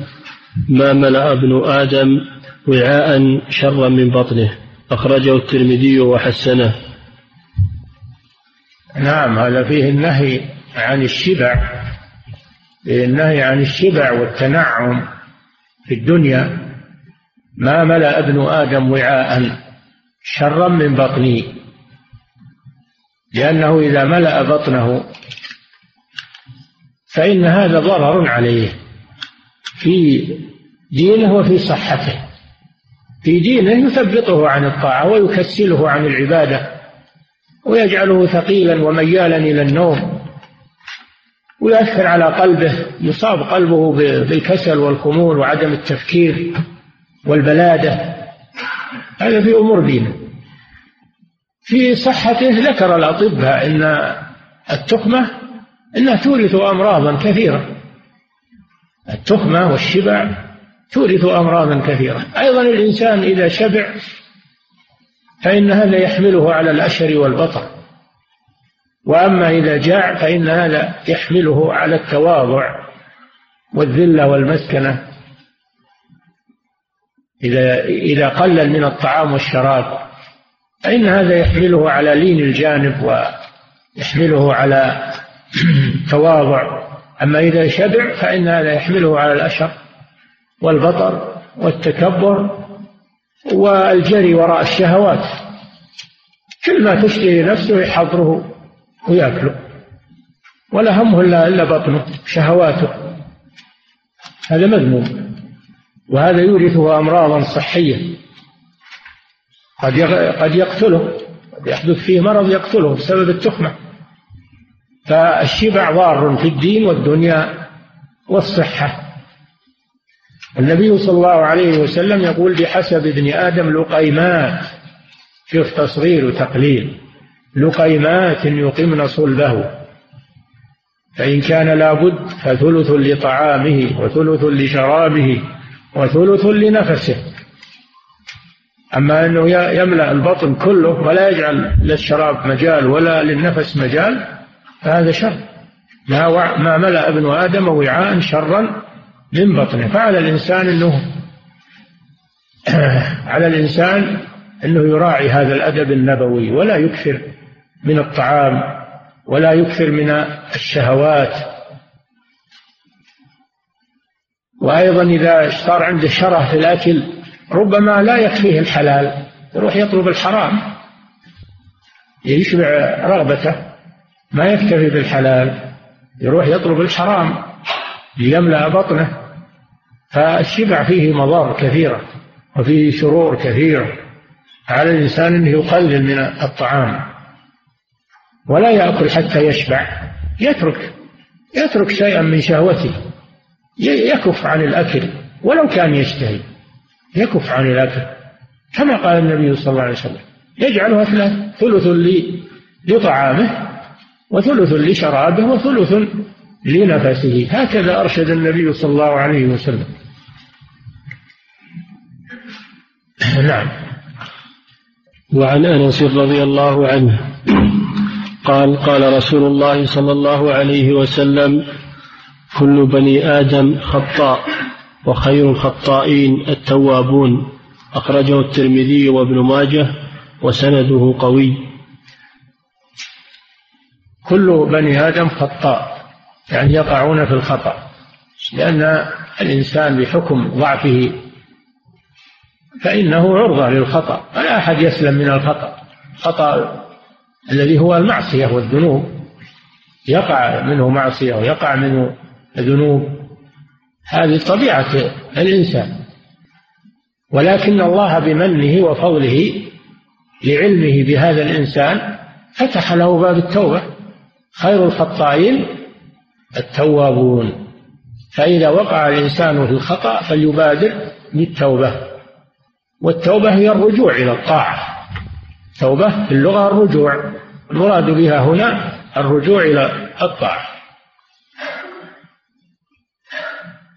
Speaker 1: ما ملأ ابن آدم وعاء شرا من بطنه. أخرجه الترمذي وحسنه.
Speaker 2: نعم هذا فيه النهي عن الشبع. فيه النهي عن الشبع والتنعم في الدنيا. ما ملأ ابن آدم وعاء شرا من بطنه؟ لأنه إذا ملأ بطنه فإن هذا ضرر عليه في دينه وفي صحته. في دينه يثبطه عن الطاعة ويكسله عن العبادة ويجعله ثقيلا وميالا إلى النوم ويأثر على قلبه يصاب قلبه بالكسل والخمول وعدم التفكير والبلادة. هذا في أمور دينه. في صحته ذكر الأطباء أن التخمة إنها تورث أمراضا كثيرة التخمة والشبع تورث أمراضا كثيرة. أيضا الإنسان إذا شبع فإن هذا يحمله على الأشر والبطر. وأما إذا جاع فإن هذا يحمله على التواضع والذلة والمسكنة. إذا إذا قلل من الطعام والشراب فإن هذا يحمله على لين الجانب ويحمله على [CLEARS THROAT] تواضع. أما إذا شبع فإن هذا يحمله على الأشر. والبطر والتكبر والجري وراء الشهوات. كل ما تشتهي نفسه يحضره ويأكله. ولا همه إلا بطنه شهواته. هذا مذموم. وهذا يورثه أمراضا صحية. قد قد يقتله قد يحدث فيه مرض يقتله بسبب التخمة. فالشبع ضار في الدين والدنيا والصحة. النبي صلى الله عليه وسلم يقول بحسب ابن آدم لقيمات شوف تصغير وتقليل لقيمات يقمن صلبه فإن كان لابد فثلث لطعامه وثلث لشرابه وثلث لنفسه. أما أنه يملأ البطن كله ولا يجعل للشراب مجال ولا للنفس مجال فهذا شر. ما, ما ملأ ابن آدم وعاء شرا من بطنه. فعلى الإنسان أنه [CLEARS THROAT] على الإنسان أنه يراعي هذا الأدب النبوي ولا يكثر من الطعام ولا يكثر من الشهوات. وأيضا إذا صار عنده شره في الأكل ربما لا يكفيه الحلال يروح يطلب الحرام. يشبع رغبته ما يكتفي بالحلال يروح يطلب الحرام ليملأ بطنه. فالشبع فيه مضار كثيرة وفيه شرور كثيرة على الإنسان أنه يقلل من الطعام. ولا يأكل حتى يشبع يترك يترك شيئا من شهوته يكف عن الأكل ولو كان يشتهي يكف عن الأكل. كما قال النبي صلى الله عليه وسلم يجعلها ثلاث ثلث لطعامه وثلث لشرابه وثلث لنفسه هكذا أرشد النبي صلى الله عليه وسلم. نعم.
Speaker 1: وعن أنس رضي الله عنه قال قال رسول الله صلى الله عليه وسلم كل بني آدم خطاء وخير الخطائين التوابون. أخرجه الترمذي وابن ماجه وسنده قوي.
Speaker 2: كل بني آدم خطاء. يعني يقعون في الخطأ لأن الإنسان بحكم ضعفه فإنه عرضة للخطأ ولا أحد يسلم من الخطأ. خطأ الذي هو المعصية والذنوب يقع منه معصية ويقع منه ذنوب. هذه طبيعة الإنسان. ولكن الله بمنه وفضله لعلمه بهذا الإنسان فتح له باب التوبة. خير الخطائين التوابون. فإذا وقع الإنسان في الخطأ فليبادر بالتوبة. والتوبة هي الرجوع إلى الطاعة. توبة في اللغة الرجوع. المراد بها هنا الرجوع إلى الطاعة.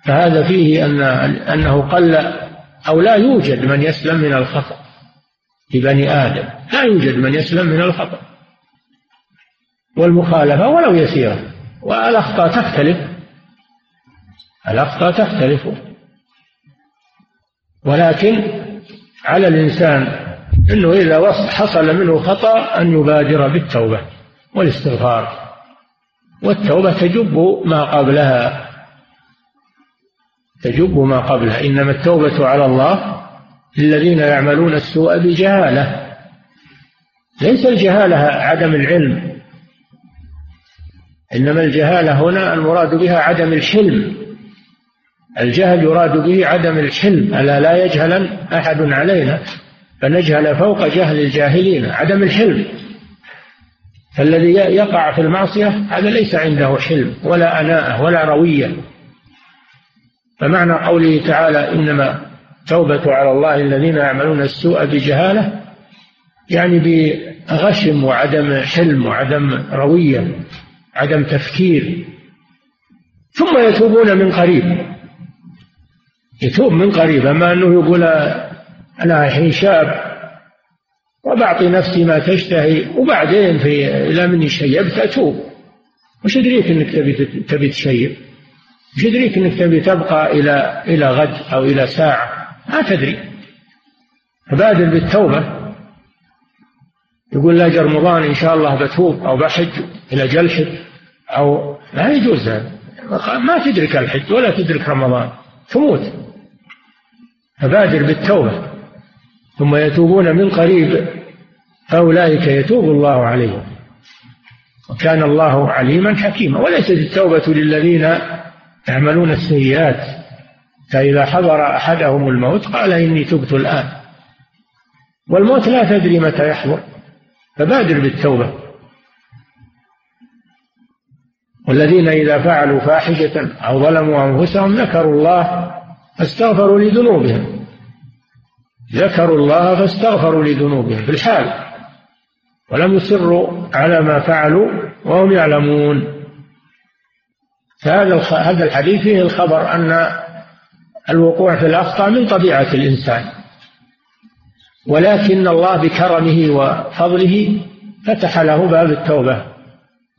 Speaker 2: فهذا فيه أن أنه قل أو لا يوجد من يسلم من الخطأ في بني آدم. لا يوجد من يسلم من الخطأ. والمخالفة ولو يسيرة. والأخطاء تختلف. الأخطاء تختلف. ولكن على الإنسان أنه إذا حصل منه خطأ أن يبادر بالتوبة والاستغفار. والتوبة تجب ما قبلها. تجب ما قبلها. إنما التوبة على الله للذين يعملون السوء بجهالة. ليس الجهالة عدم العلم. إنما الجهالة هنا المراد بها عدم الحلم. الجهل يراد به عدم الحلم ألا لا يجهل أحد علينا فنجهل فوق جهل الجاهلين عدم الحلم. فالذي يقع في المعصية هذا ليس عنده حلم ولا أناءة ولا روية. فمعنى قوله تعالى إنما توبة على الله الذين يعملون السوء بجهالة يعني بغشم وعدم حلم وعدم روية. عدم تفكير ثم يتوبون من قريب. يتوب من قريب أما أنه يقول أنا الحين شاب وبعطي نفسي ما تشتهي وبعدين في إلى مني شيبت أتوب وش يدريك أنك تبي تبي تشيب؟ وش يدريك أنك تبي تبقى إلى إلى غد أو إلى ساعة؟ ما تدري. فبادر بالتوبة. يقول لا رمضان إن شاء الله بتوب أو بحج إلى جلحد. أو لا يجوز. هذا ما تدرك الحج ولا تدرك رمضان تموت. فبادر بالتوبة. ثم يتوبون من قريب فأولئك يتوب الله عليهم. وكان الله عليما حكيما. وليست التوبة للذين يعملون السيئات. فإذا حضر أحدهم الموت قال إني تبت الآن. والموت لا تدري متى يحضر. فبادر بالتوبة. والذين إذا فعلوا فاحشة أو ظلموا أنفسهم ذكروا الله فاستغفروا لذنوبهم. ذكروا الله فاستغفروا لذنوبهم في الحال. ولم يصروا على ما فعلوا وهم يعلمون. فهذا هذا الحديث فيه الخبر أن الوقوع في الأخطاء من طبيعة الإنسان. ولكن الله بكرمه وفضله فتح له باب التوبة.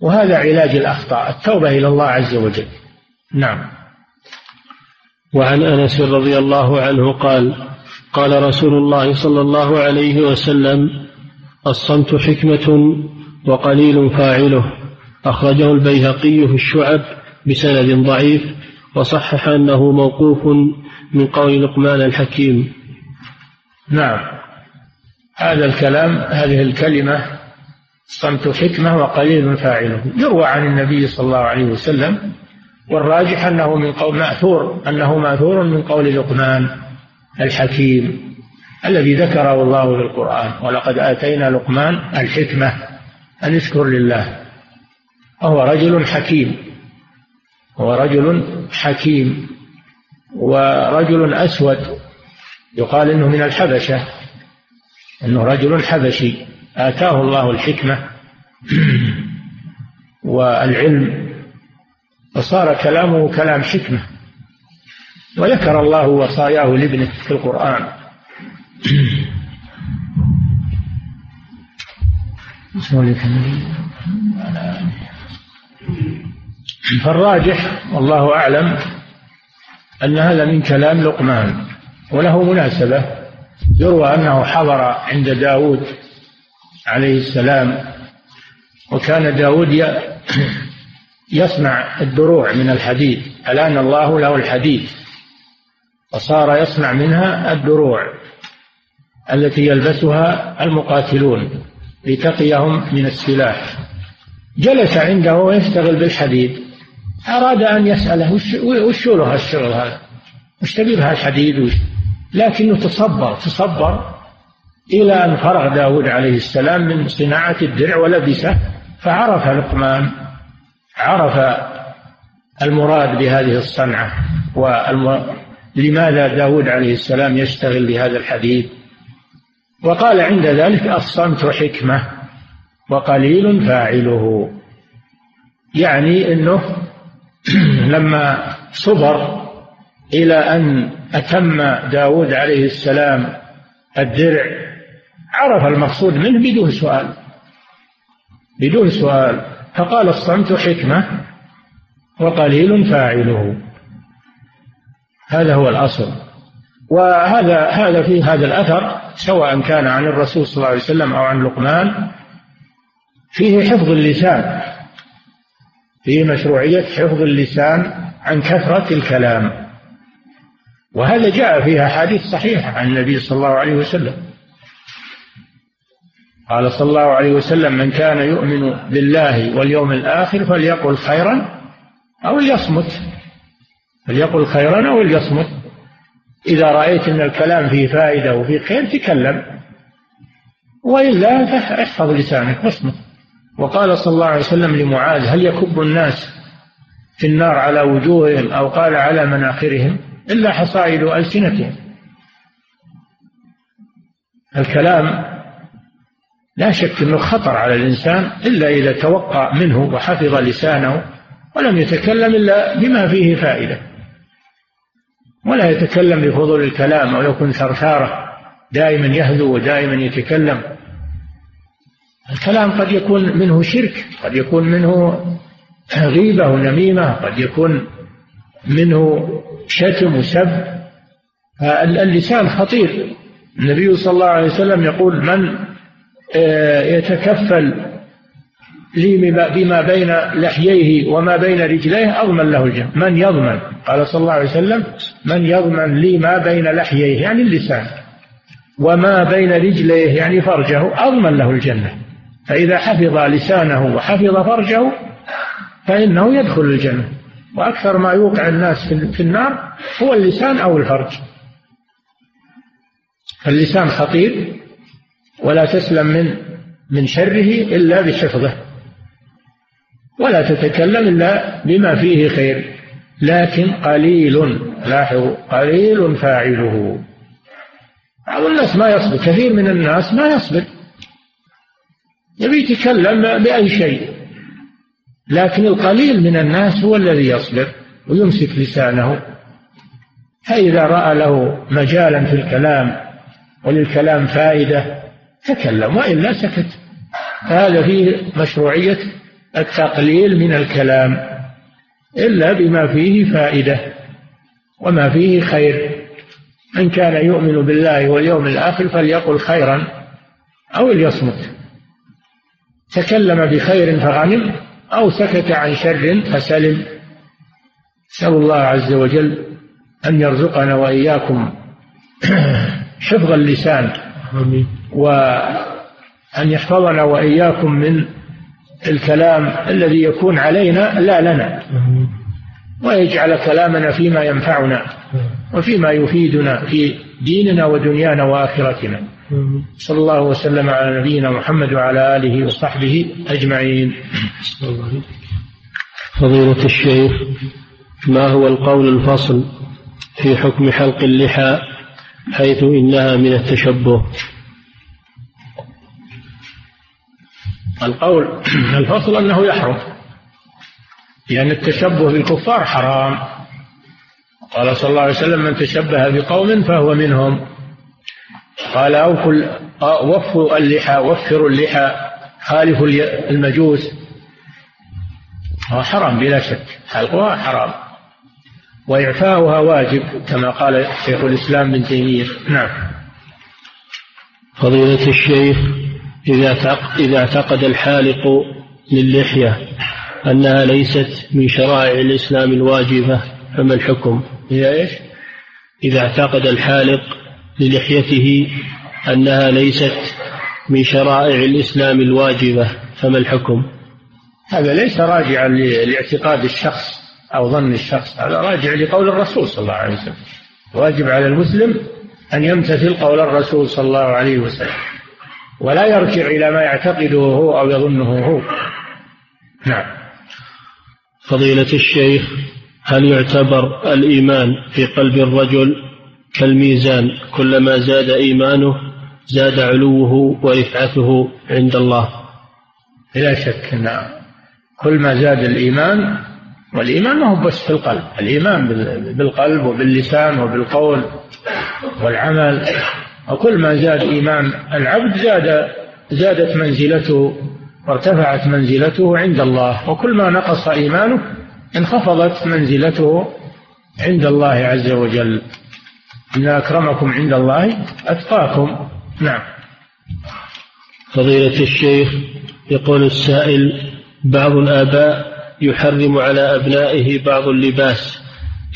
Speaker 2: وهذا علاج الأخطاء التوبة إلى الله عز وجل. نعم.
Speaker 1: وعن أنس رضي الله عنه قال قال رسول الله صلى الله عليه وسلم الصمت حكمة وقليل فاعله. أخرجه البيهقي في الشعب بسند ضعيف وصحح أنه موقوف من قول لقمان الحكيم.
Speaker 2: نعم. هذا الكلام هذه الكلمة صمت حكمة وقليل فاعله. يروى عن النبي صلى الله عليه وسلم والراجح أنه من قول مأثور أنه مأثور من قول لقمان الحكيم الذي ذكره الله في القرآن ولقد آتينا لقمان الحكمة أن يشكر لله. وهو رجل حكيم هو رجل حكيم ورجل أسود يقال إنه من الحبشة أنه رجل حبشي. آتاه الله الحكمة [CLEARS THROAT] والعلم فصار كلامه كلام حكمة. وذكر الله وصاياه لابنه في القرآن. [CLEARS THROAT] فالراجح والله أعلم أن هذا من كلام لقمان وله مناسبة يروى أنه حضر عند داود عليه السلام وكان داود يصنع الدروع من الحديد. ألآن الله له الحديد وصار يصنع منها الدروع التي يلبسها المقاتلون لتقيهم من السلاح. جلس عنده ويشتغل بالحديد. أراد أن يسأله وش له الشغل هذا؟ وش تبي بهالحديد؟ لكنه تصبر تصبر إلى أن فرغ داود عليه السلام من صناعة الدرع ولبسه فعرف لقمان عرف المراد بهذه الصنعة ولماذا داود عليه السلام يشتغل بهذا الحديد. وقال عند ذلك الصمت حكمة وقليل فاعله. يعني أنه [CLEARS THROAT] لما صبر إلى أن أتم داود عليه السلام الدرع عرف المقصود منه بدون سؤال. بدون سؤال. فقال الصمت حكمة وقليل فاعله. هذا هو الأصل. وهذا هذا في هذا الأثر سواء كان عن الرسول صلى الله عليه وسلم أو عن لقمان فيه حفظ اللسان. فيه مشروعية حفظ اللسان عن كثرة الكلام. وهذا جاء فيها حديث صحيحة عن النبي صلى الله عليه وسلم. قال صلى الله عليه وسلم من كان يؤمن بالله واليوم الآخر فليقل خيرا أو ليصمت. فليقل خيرا أو ليصمت. إذا رأيت أن الكلام فيه فائدة وفيه خير تكلم. وإلا فاحفظ لسانك واصمت. وقال صلى الله عليه وسلم لمعاذ هل يكب الناس في النار على وجوههم أو قال على مناخرهم إلا حصائد ألسنتهم؟ الكلام لا شك أنه خطر على الإنسان إلا إذا توقع منه وحفظ لسانه ولم يتكلم إلا بما فيه فائدة. ولا يتكلم بفضول الكلام أو يكون ثرثارة دائما يهدو ودائما يتكلم. الكلام قد يكون منه شرك قد يكون منه غيبة ونميمة قد يكون منه شتم وسب. اللسان خطير. النبي صلى الله عليه وسلم يقول من يتكفل لي بما بين لحييه وما بين رجليه أضمن له الجنة من يضمن؟ قال صلى الله عليه وسلم من يضمن لي ما بين لحييه يعني اللسان وما بين رجليه يعني فرجه أضمن له الجنة. فإذا حفظ لسانه وحفظ فرجه فإنه يدخل الجنة. وأكثر ما يوقع الناس في النار هو اللسان أو الفرج. فاللسان خطير ولا تسلم من من شره إلا بحفظه. ولا تتكلم إلا بما فيه خير. لكن قليل لاحظوا قليل فاعله. بعض الناس ما يصبر كثير من الناس ما يصبر. يبي يتكلم بأي شيء. لكن القليل من الناس هو الذي يصبر ويمسك لسانه. فإذا رأى له مجالا في الكلام وللكلام فائدة تكلم وإلا سكت. هذا فيه مشروعية التقليل من الكلام إلا بما فيه فائدة وما فيه خير. من كان يؤمن بالله واليوم الآخر فليقل خيرا أو ليصمت. تكلم بخير فغنم أو سكت عن شر فسلم. نسأل الله عز وجل أن يرزقنا وإياكم [CLEARS THROAT] حفظ اللسان. وأن يحفظنا وإياكم من الكلام الذي يكون علينا لا لنا ويجعل كلامنا فيما ينفعنا وفيما يفيدنا في ديننا ودنيانا وآخرتنا. صلى الله وسلم على نبينا محمد وعلى آله وصحبه أجمعين.
Speaker 1: فضيلة الشيخ ما هو القول الفصل في حكم حلق اللحى حيث إنها من التشبه؟
Speaker 2: القول [CLEARS THROAT] الفصل أنه يحرم لأن التشبه بالكفار حرام. قال صلى الله عليه وسلم من تشبه بقوم فهو منهم. قال أوفوا وفوا اللحى وفروا اللحى خالفوا المجوس. هو حرام بلا شك. حلقها حرام. وإعفاؤها واجب كما قال شيخ الإسلام بن تيمية. نعم.
Speaker 1: فضيلة الشيخ إذا إذا اعتقد الحالق للحية أنها ليست من شرائع الإسلام الواجبة فما الحكم؟
Speaker 2: هي إيش؟
Speaker 1: إذا اعتقد الحالق للحيته أنها ليست من شرائع الإسلام الواجبة فما الحكم؟
Speaker 2: هذا ليس راجعا لاعتقاد الشخص أو ظن الشخص هذا راجع لقول الرسول صلى الله عليه وسلم واجب على المسلم أن يمتثل قول الرسول صلى الله عليه وسلم ولا يرجع إلى ما يعتقده هو أو يظنه هو. نعم.
Speaker 1: فضيلة الشيخ هل يعتبر الإيمان في قلب الرجل كالميزان؟ كلما زاد إيمانه زاد علوه ورفعته عند الله.
Speaker 2: لا شك نعم. كل ما زاد الإيمان والإيمان ما هو بس في القلب. الإيمان بالقلب وباللسان وبالقول والعمل. وكل ما زاد إيمان العبد زاد زادت منزلته وارتفعت منزلته عند الله وكل ما نقص إيمانه انخفضت منزلته عند الله عز وجل. إن أكرمكم عند الله أتقاكم. نعم.
Speaker 1: فضيلة الشيخ يقول السائل بعض الآباء يحرم على أبنائه بعض اللباس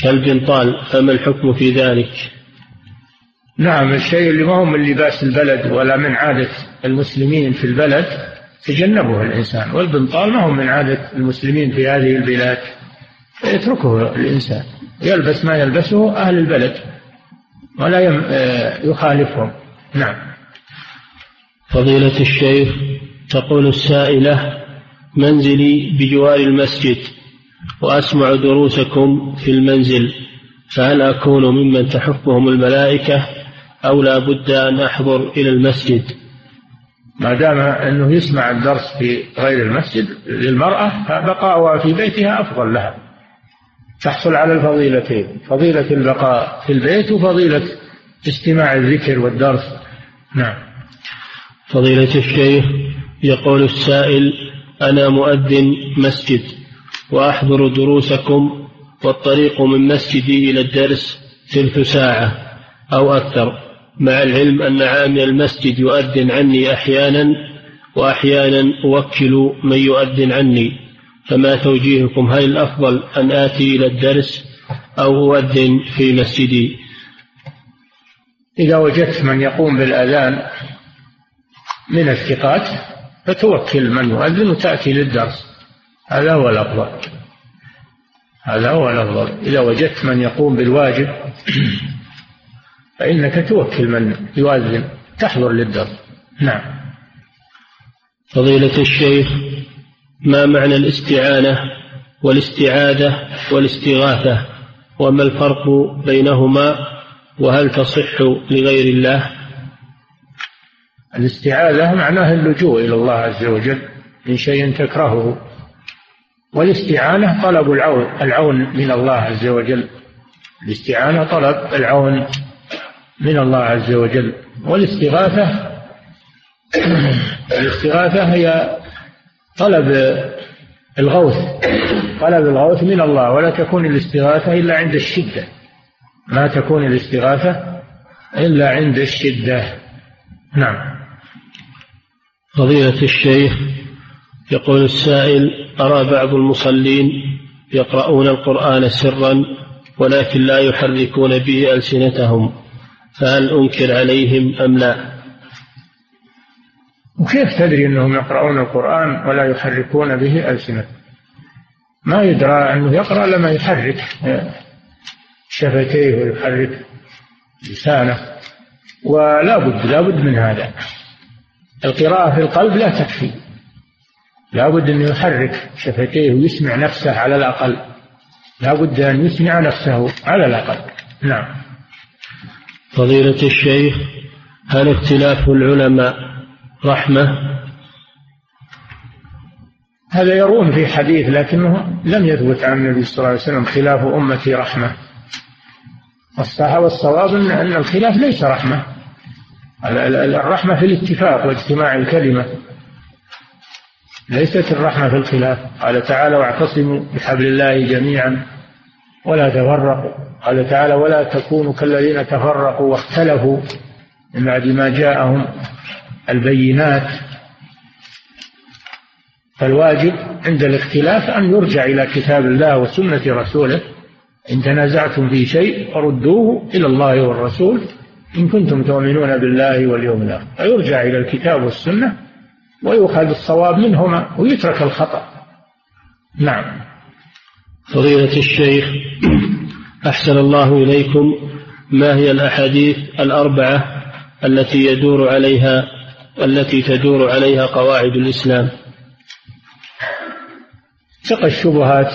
Speaker 1: كالبنطال فما الحكم في ذلك؟
Speaker 2: نعم الشيء اللي ما هو من لباس البلد ولا من عادة المسلمين في البلد تجنبه الإنسان. والبنطال ما هو من عادة المسلمين في هذه البلاد. يتركه الإنسان. يلبس ما يلبسه أهل البلد. ولا يخالفهم. نعم.
Speaker 1: فضيلة الشيخ تقول السائلة منزلي بجوار المسجد وأسمع دروسكم في المنزل فهل أكون ممن تحفهم الملائكة أو لا بد أن أحضر إلى المسجد.
Speaker 2: ما دام أنه يسمع الدرس في غير المسجد للمرأة فبقاؤها في بيتها أفضل لها. تحصل على الفضيلتين فضيلة البقاء في البيت وفضيلة استماع الذكر والدرس. نعم.
Speaker 1: فضيلة الشيخ يقول السائل أنا مؤذن مسجد وأحضر دروسكم والطريق من مسجدي إلى الدرس ثلث ساعة أو أكثر. مع العلم أن عامل المسجد يؤذن عني أحيانا وأحيانا أوكل من يؤذن عني. فما توجيهكم؟ هل الأفضل أن آتي إلى الدرس أو أؤذن في مسجدي
Speaker 2: إذا وجدت من يقوم بالأذان من الثقات فتوكل من يؤذن وتأتي للدرس. هذا هو الأفضل. هذا هو الأفضل. إذا وجدت من يقوم بالواجب فإنك توكل من يؤذن تحضر للدرس. نعم.
Speaker 1: فضيلة الشيخ ما معنى الاستعانة والاستعاذة والاستغاثة؟ وما الفرق بينهما؟ وهل تصح لغير الله؟
Speaker 2: الاستعاذة معناها اللجوء إلى الله عز وجل من شيء تكرهه. والاستعانة طلب العون العون من الله عز وجل. الاستعانة طلب العون من الله عز وجل. والاستغاثة الاستغاثة هي طلب الغوث طلب الغوث من الله ولا تكون الاستغاثة إلا عند الشدة. ما تكون الاستغاثة إلا عند الشدة. نعم.
Speaker 1: فضيلة الشيخ يقول السائل أرى بعض المصلين يقرؤون القرآن سرا ولكن لا يحركون به ألسنتهم. فهل أنكر عليهم أم لا؟
Speaker 2: وكيف تدري أنهم يقرؤون القرآن ولا يحركون به ألسنتهم ما يدرى أنه يقرأ لما يحرك. شفتيه ويحرك لسانه ولا بد لا بد من هذا. القراءة في القلب لا تكفي. لا بد أن يحرك شفتيه ويسمع نفسه على الأقل. لا بد أن يسمع نفسه على الأقل. نعم.
Speaker 1: فضيلة الشيخ هل اختلاف العلماء رحمة؟
Speaker 2: هذا يرون في حديث لكنه لم يثبت عن النبي صلى الله عليه وسلم خلاف أمتي رحمة. والصواب أن الخلاف ليس رحمة. الرحمة في الاتفاق واجتماع الكلمة. ليست الرحمة في الخلاف. قال تعالى واعتصموا بحبل الله جميعا. ولا تفرقوا. قال تعالى ولا تكونوا كالذين تفرقوا واختلفوا من بعد ما جاءهم البينات. فالواجب عند الاختلاف أن يرجع إلى كتاب الله وسنة رسوله إن تنازعتم في شيء فردوه إلى الله والرسول إن كنتم تؤمنون بالله واليوم الآخر. فيرجع إلى الكتاب والسنة ويؤخذ الصواب منهما ويترك الخطأ. نعم.
Speaker 1: فضيلة الشيخ أحسن الله إليكم. ما هي الأحاديث الأربعة التي يدور عليها التي تدور عليها قواعد الإسلام؟
Speaker 2: ثق الشبهات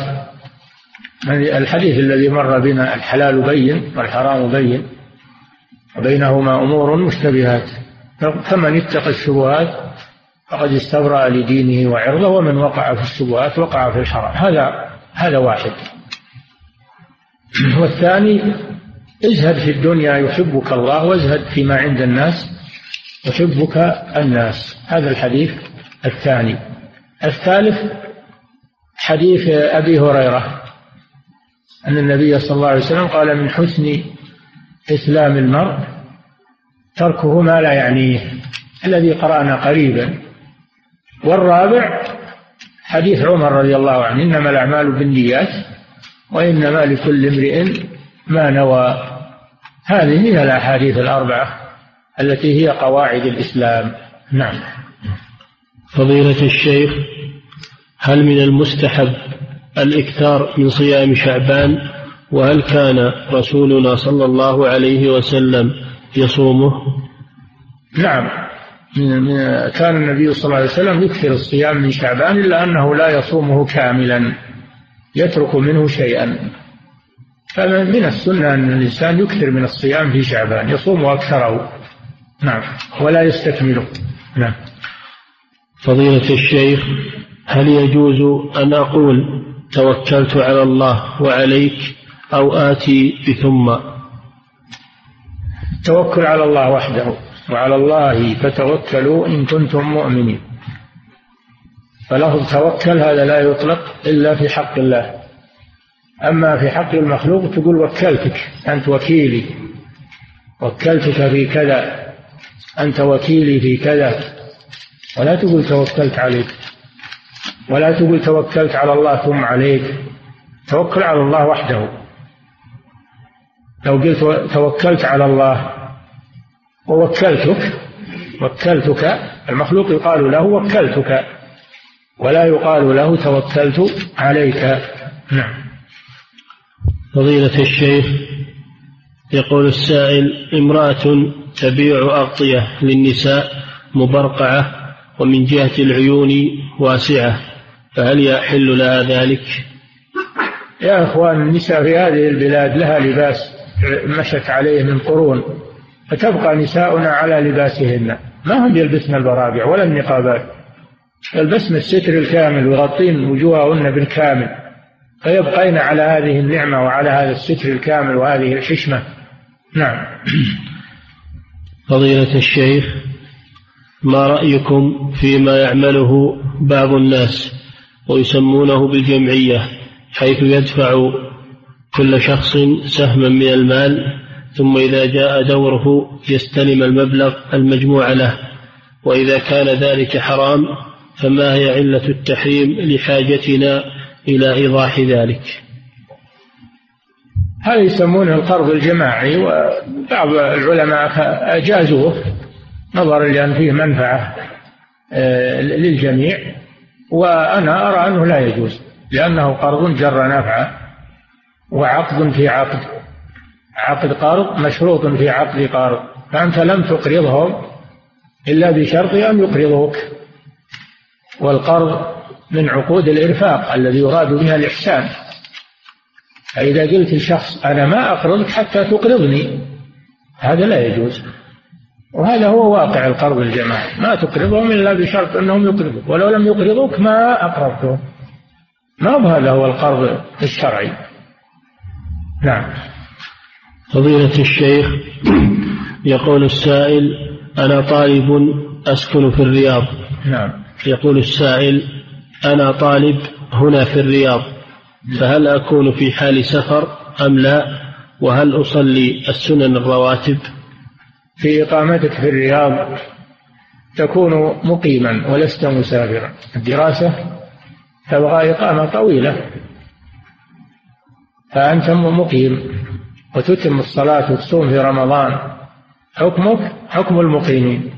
Speaker 2: الحديث الذي مر بنا الحلال بين والحرام بين وبينهما أمور مشتبهات. فمن اتقى الشبهات فقد استبرأ لدينه وعرضه ومن وقع في الشبهات وقع في الحرام. هذا هذا واحد. والثاني ازهد في الدنيا يحبك الله وازهد فيما عند الناس يحبك الناس. هذا الحديث الثاني. الثالث حديث أبي هريرة أن النبي صلى الله عليه وسلم قال من حسن إسلام المرء تركه ما لا يعنيه الذي قرأنا قريبا. والرابع حديث عمر رضي الله عنه إنما الأعمال بالنيات وإنما لكل امرئ ما نوى. هذه هي الأحاديث الأربعة التي هي قواعد الإسلام. نعم.
Speaker 1: فضيلة الشيخ هل من المستحب الإكثار من صيام شعبان؟ وهل كان رسولنا صلى الله عليه وسلم يصومه؟
Speaker 2: نعم. كان النبي صلى الله عليه وسلم يكثر الصيام من شعبان إلا أنه لا يصومه كاملا يترك منه شيئا. فمن السنة أن الإنسان يكثر من الصيام في شعبان يصوم أكثره. نعم. ولا يستكمله. نعم.
Speaker 1: فضيلة الشيخ هل يجوز أن أقول توكلت على الله وعليك أو آتي بثم؟
Speaker 2: التوكل على الله وحده. وعلى الله فتوكلوا إن كنتم مؤمنين. فلفظ توكل هذا لا يطلق إلا في حق الله. أما في حق المخلوق تقول وكلتك أنت وكيلي. وكلتك في كذا أنت وكيلي في كذا. ولا تقول توكلت عليك. ولا تقول توكلت على الله ثم عليك. توكل على الله وحده. لو قلت توكلت على الله ووكلتك وكلتك المخلوق يقال له وكلتك ولا يقال له توكلت عليك. نعم.
Speaker 1: فضيلة الشيخ يقول السائل امرأة تبيع أغطية للنساء مبرقعة ومن جهة العيون واسعة فهل يحل لها ذلك؟
Speaker 2: يا إخوان النساء في هذه البلاد لها لباس مشت عليه من قرون. فتبقى نساؤنا على لباسهن. ما هم يلبسن البراقع ولا النقابات. يلبسن الستر الكامل ويغطين وجوههن بالكامل. فيبقين على هذه النعمة وعلى هذا الستر الكامل وهذه الحشمة. نعم.
Speaker 1: فضيلة الشيخ ما رأيكم فيما يعمله بعض الناس ويسمونه بالجمعية حيث يدفع كل شخص سهما من المال ثم إذا جاء دوره يستلم المبلغ المجموع له وإذا كان ذلك حرام فما هي علة التحريم لحاجتنا إلى إيضاح ذلك.
Speaker 2: هذا يسمونه القرض الجماعي وبعض العلماء أجازوه نظرا لأن فيه منفعة آه، للجميع وأنا أرى أنه لا يجوز لأنه قرض جر نفعا وعقد في عقد. عقد قرض مشروط في عقد قرض فأنت لم تقرضهم إلا بشرط أن يقرضوك. والقرض من عقود الإرفاق الذي يراد بها الإحسان. فإذا قلت لشخص أنا ما أقرضك حتى تقرضني هذا لا يجوز. وهذا هو واقع القرض الجماعي. ما تقرضهم إلا بشرط أنهم يقرضوك. ولو لم يقرضوك ما أقرضتهم. ما هذا هو القرض الشرعي؟ نعم.
Speaker 1: فضيلة الشيخ يقول السائل أنا طالب أسكن في الرياض.
Speaker 2: نعم.
Speaker 1: يقول السائل أنا طالب هنا في الرياض. فهل أكون في حال سفر أم لا؟ وهل أصلي السنن الرواتب؟
Speaker 2: في إقامتك في الرياض تكون مقيما ولست مسافرا. الدراسة تبغى إقامة طويلة فأنت مقيم. وتتم الصلاة وتصوم في رمضان. حكمك حكم المقيمين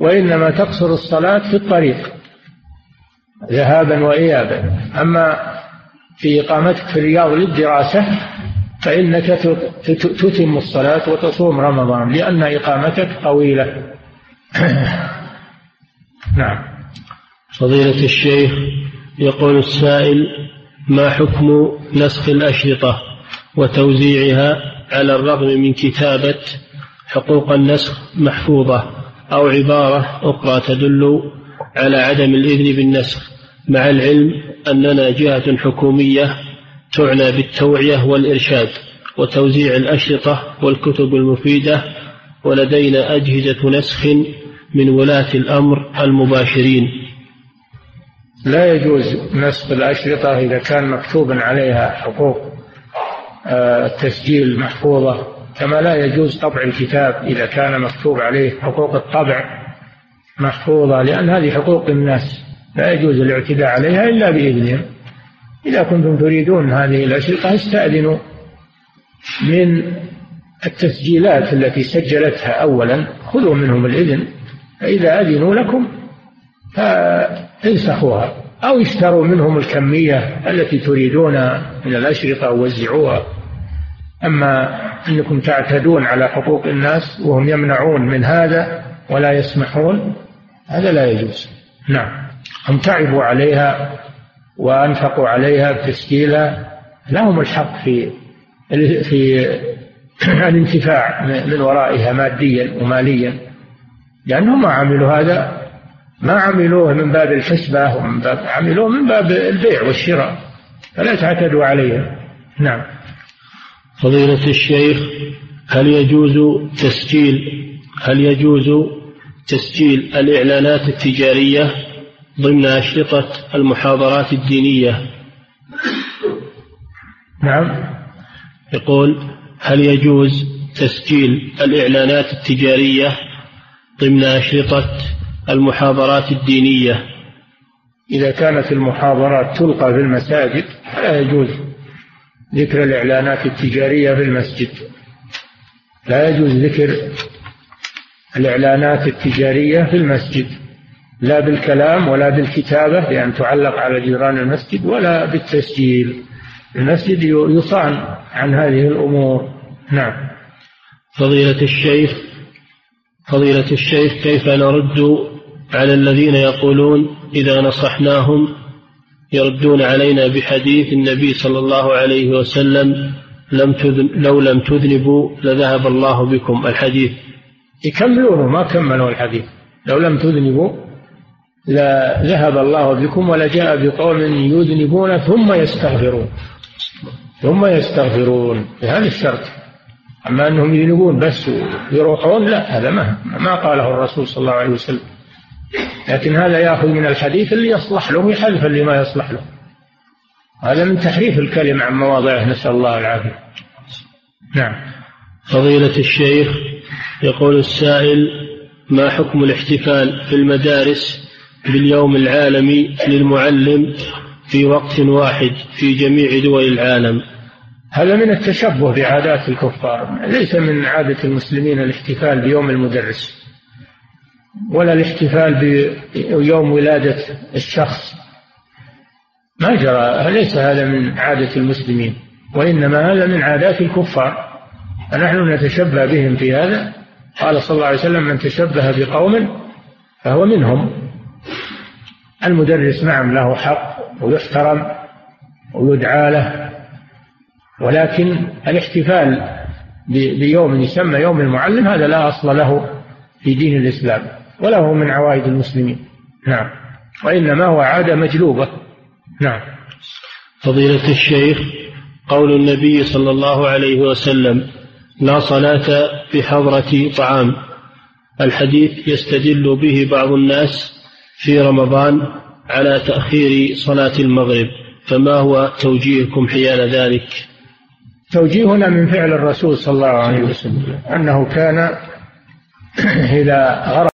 Speaker 2: وإنما تقصر الصلاة في الطريق ذهابا وإيابا. أما في إقامتك في الرياض للدراسة فإنك تتم الصلاة وتصوم رمضان لأن إقامتك طويلة. [COUGHS] نعم.
Speaker 1: فضيلة الشيخ يقول السائل ما حكم نسخ الأشرطة؟ وتوزيعها على الرغم من كتابة حقوق النسخ محفوظة أو عبارة أخرى تدل على عدم الإذن بالنسخ مع العلم أننا جهة حكومية تعنى بالتوعية والإرشاد وتوزيع الأشرطة والكتب المفيدة ولدينا أجهزة نسخ من ولاة الأمر المباشرين.
Speaker 2: لا يجوز نسخ الأشرطة إذا كان مكتوبا عليها حقوق التسجيل محفوظة كما لا يجوز طبع الكتاب إذا كان مكتوب عليه حقوق الطبع محفوظة لأن هذه حقوق الناس لا يجوز الاعتداء عليها إلا بإذنهم. إذا كنتم تريدون هذه الأشرطة استأذنوا من التسجيلات التي سجلتها أولا خذوا منهم الإذن فإذا أذنوا لكم فانسخوها أو اشتروا منهم الكمية التي تريدون من الأشرطة ووزعوها أما أنكم تعتدون على حقوق الناس وهم يمنعون من هذا ولا يسمحون هذا لا يجوز. نعم. هم تعبوا عليها وأنفقوا عليها بتسجيلها لهم الحق في في [CLEARS THROAT] الانتفاع من ورائها ماديا وماليا. لأنهم ما عملوا هذا ما عملوه من باب الحسبة ومن باب عملوه من باب البيع والشراء فلا تعتدوا عليها نعم.
Speaker 1: فضيلة الشيخ هل يجوز تسجيل هل يجوز تسجيل الإعلانات التجارية ضمن أشرطة المحاضرات الدينية؟
Speaker 2: نعم.
Speaker 1: يقول هل يجوز تسجيل الإعلانات التجارية ضمن أشرطة المحاضرات الدينية؟
Speaker 2: إذا كانت المحاضرات تلقى في المساجد فلا يجوز. ذكر الإعلانات التجارية في المسجد. لا يجوز ذكر الإعلانات التجارية في المسجد لا بالكلام ولا بالكتابة لأن تعلق على جدران المسجد ولا بالتسجيل. المسجد يصان عن هذه الأمور. نعم.
Speaker 1: فضيلة الشيخ فضيلة الشيخ كيف نرد على الذين يقولون إذا نصحناهم يردون علينا بحديث النبي صلى الله عليه وسلم لم تذن لو لم تذنبوا لذهب الله بكم الحديث.
Speaker 2: يكملونه ما كملوا الحديث. لو لم تذنبوا لذهب الله بكم ولجاء بقوم يذنبون ثم يستغفرون. ثم يستغفرون بهذا الشرط. أما أنهم يذنبون بس ويروحون لا هذا ما ما قاله الرسول صلى الله عليه وسلم. لكن هذا يأخذ من الحديث اللي يصلح له ويحذف اللي ما يصلح له هذا من تحريف الكلمة عن مواضعه نسأل الله العافية. نعم.
Speaker 1: فضيلة الشيخ يقول السائل ما حكم الاحتفال في المدارس باليوم العالمي للمعلم في وقت واحد في جميع دول العالم؟
Speaker 2: هذا من التشبه بعادات الكفار. ليس من عادة المسلمين الاحتفال بيوم المدرس. ولا الاحتفال بيوم ولادة الشخص. ما جرى ليس هذا من عادة المسلمين؟ وإنما هذا من عادات الكفار. فنحن نتشبه بهم في هذا؟ قال صلى الله عليه وسلم من تشبه بقوم فهو منهم. المدرس نعم له حق ويحترم ويدعى له ولكن الاحتفال بيوم يسمى يوم المعلم هذا لا أصل له في دين الإسلام. ولا هو من عوائد المسلمين. نعم. وإنما هو عادة مجلوبة. نعم.
Speaker 1: فضيلة الشيخ قول النبي صلى الله عليه وسلم لا صلاة بحضرة طعام. الحديث يستدل به بعض الناس في رمضان على تأخير صلاة المغرب. فما هو توجيهكم حيال ذلك؟
Speaker 2: توجيهنا من فعل الرسول صلى الله عليه وسلم أنه كان إذا غرب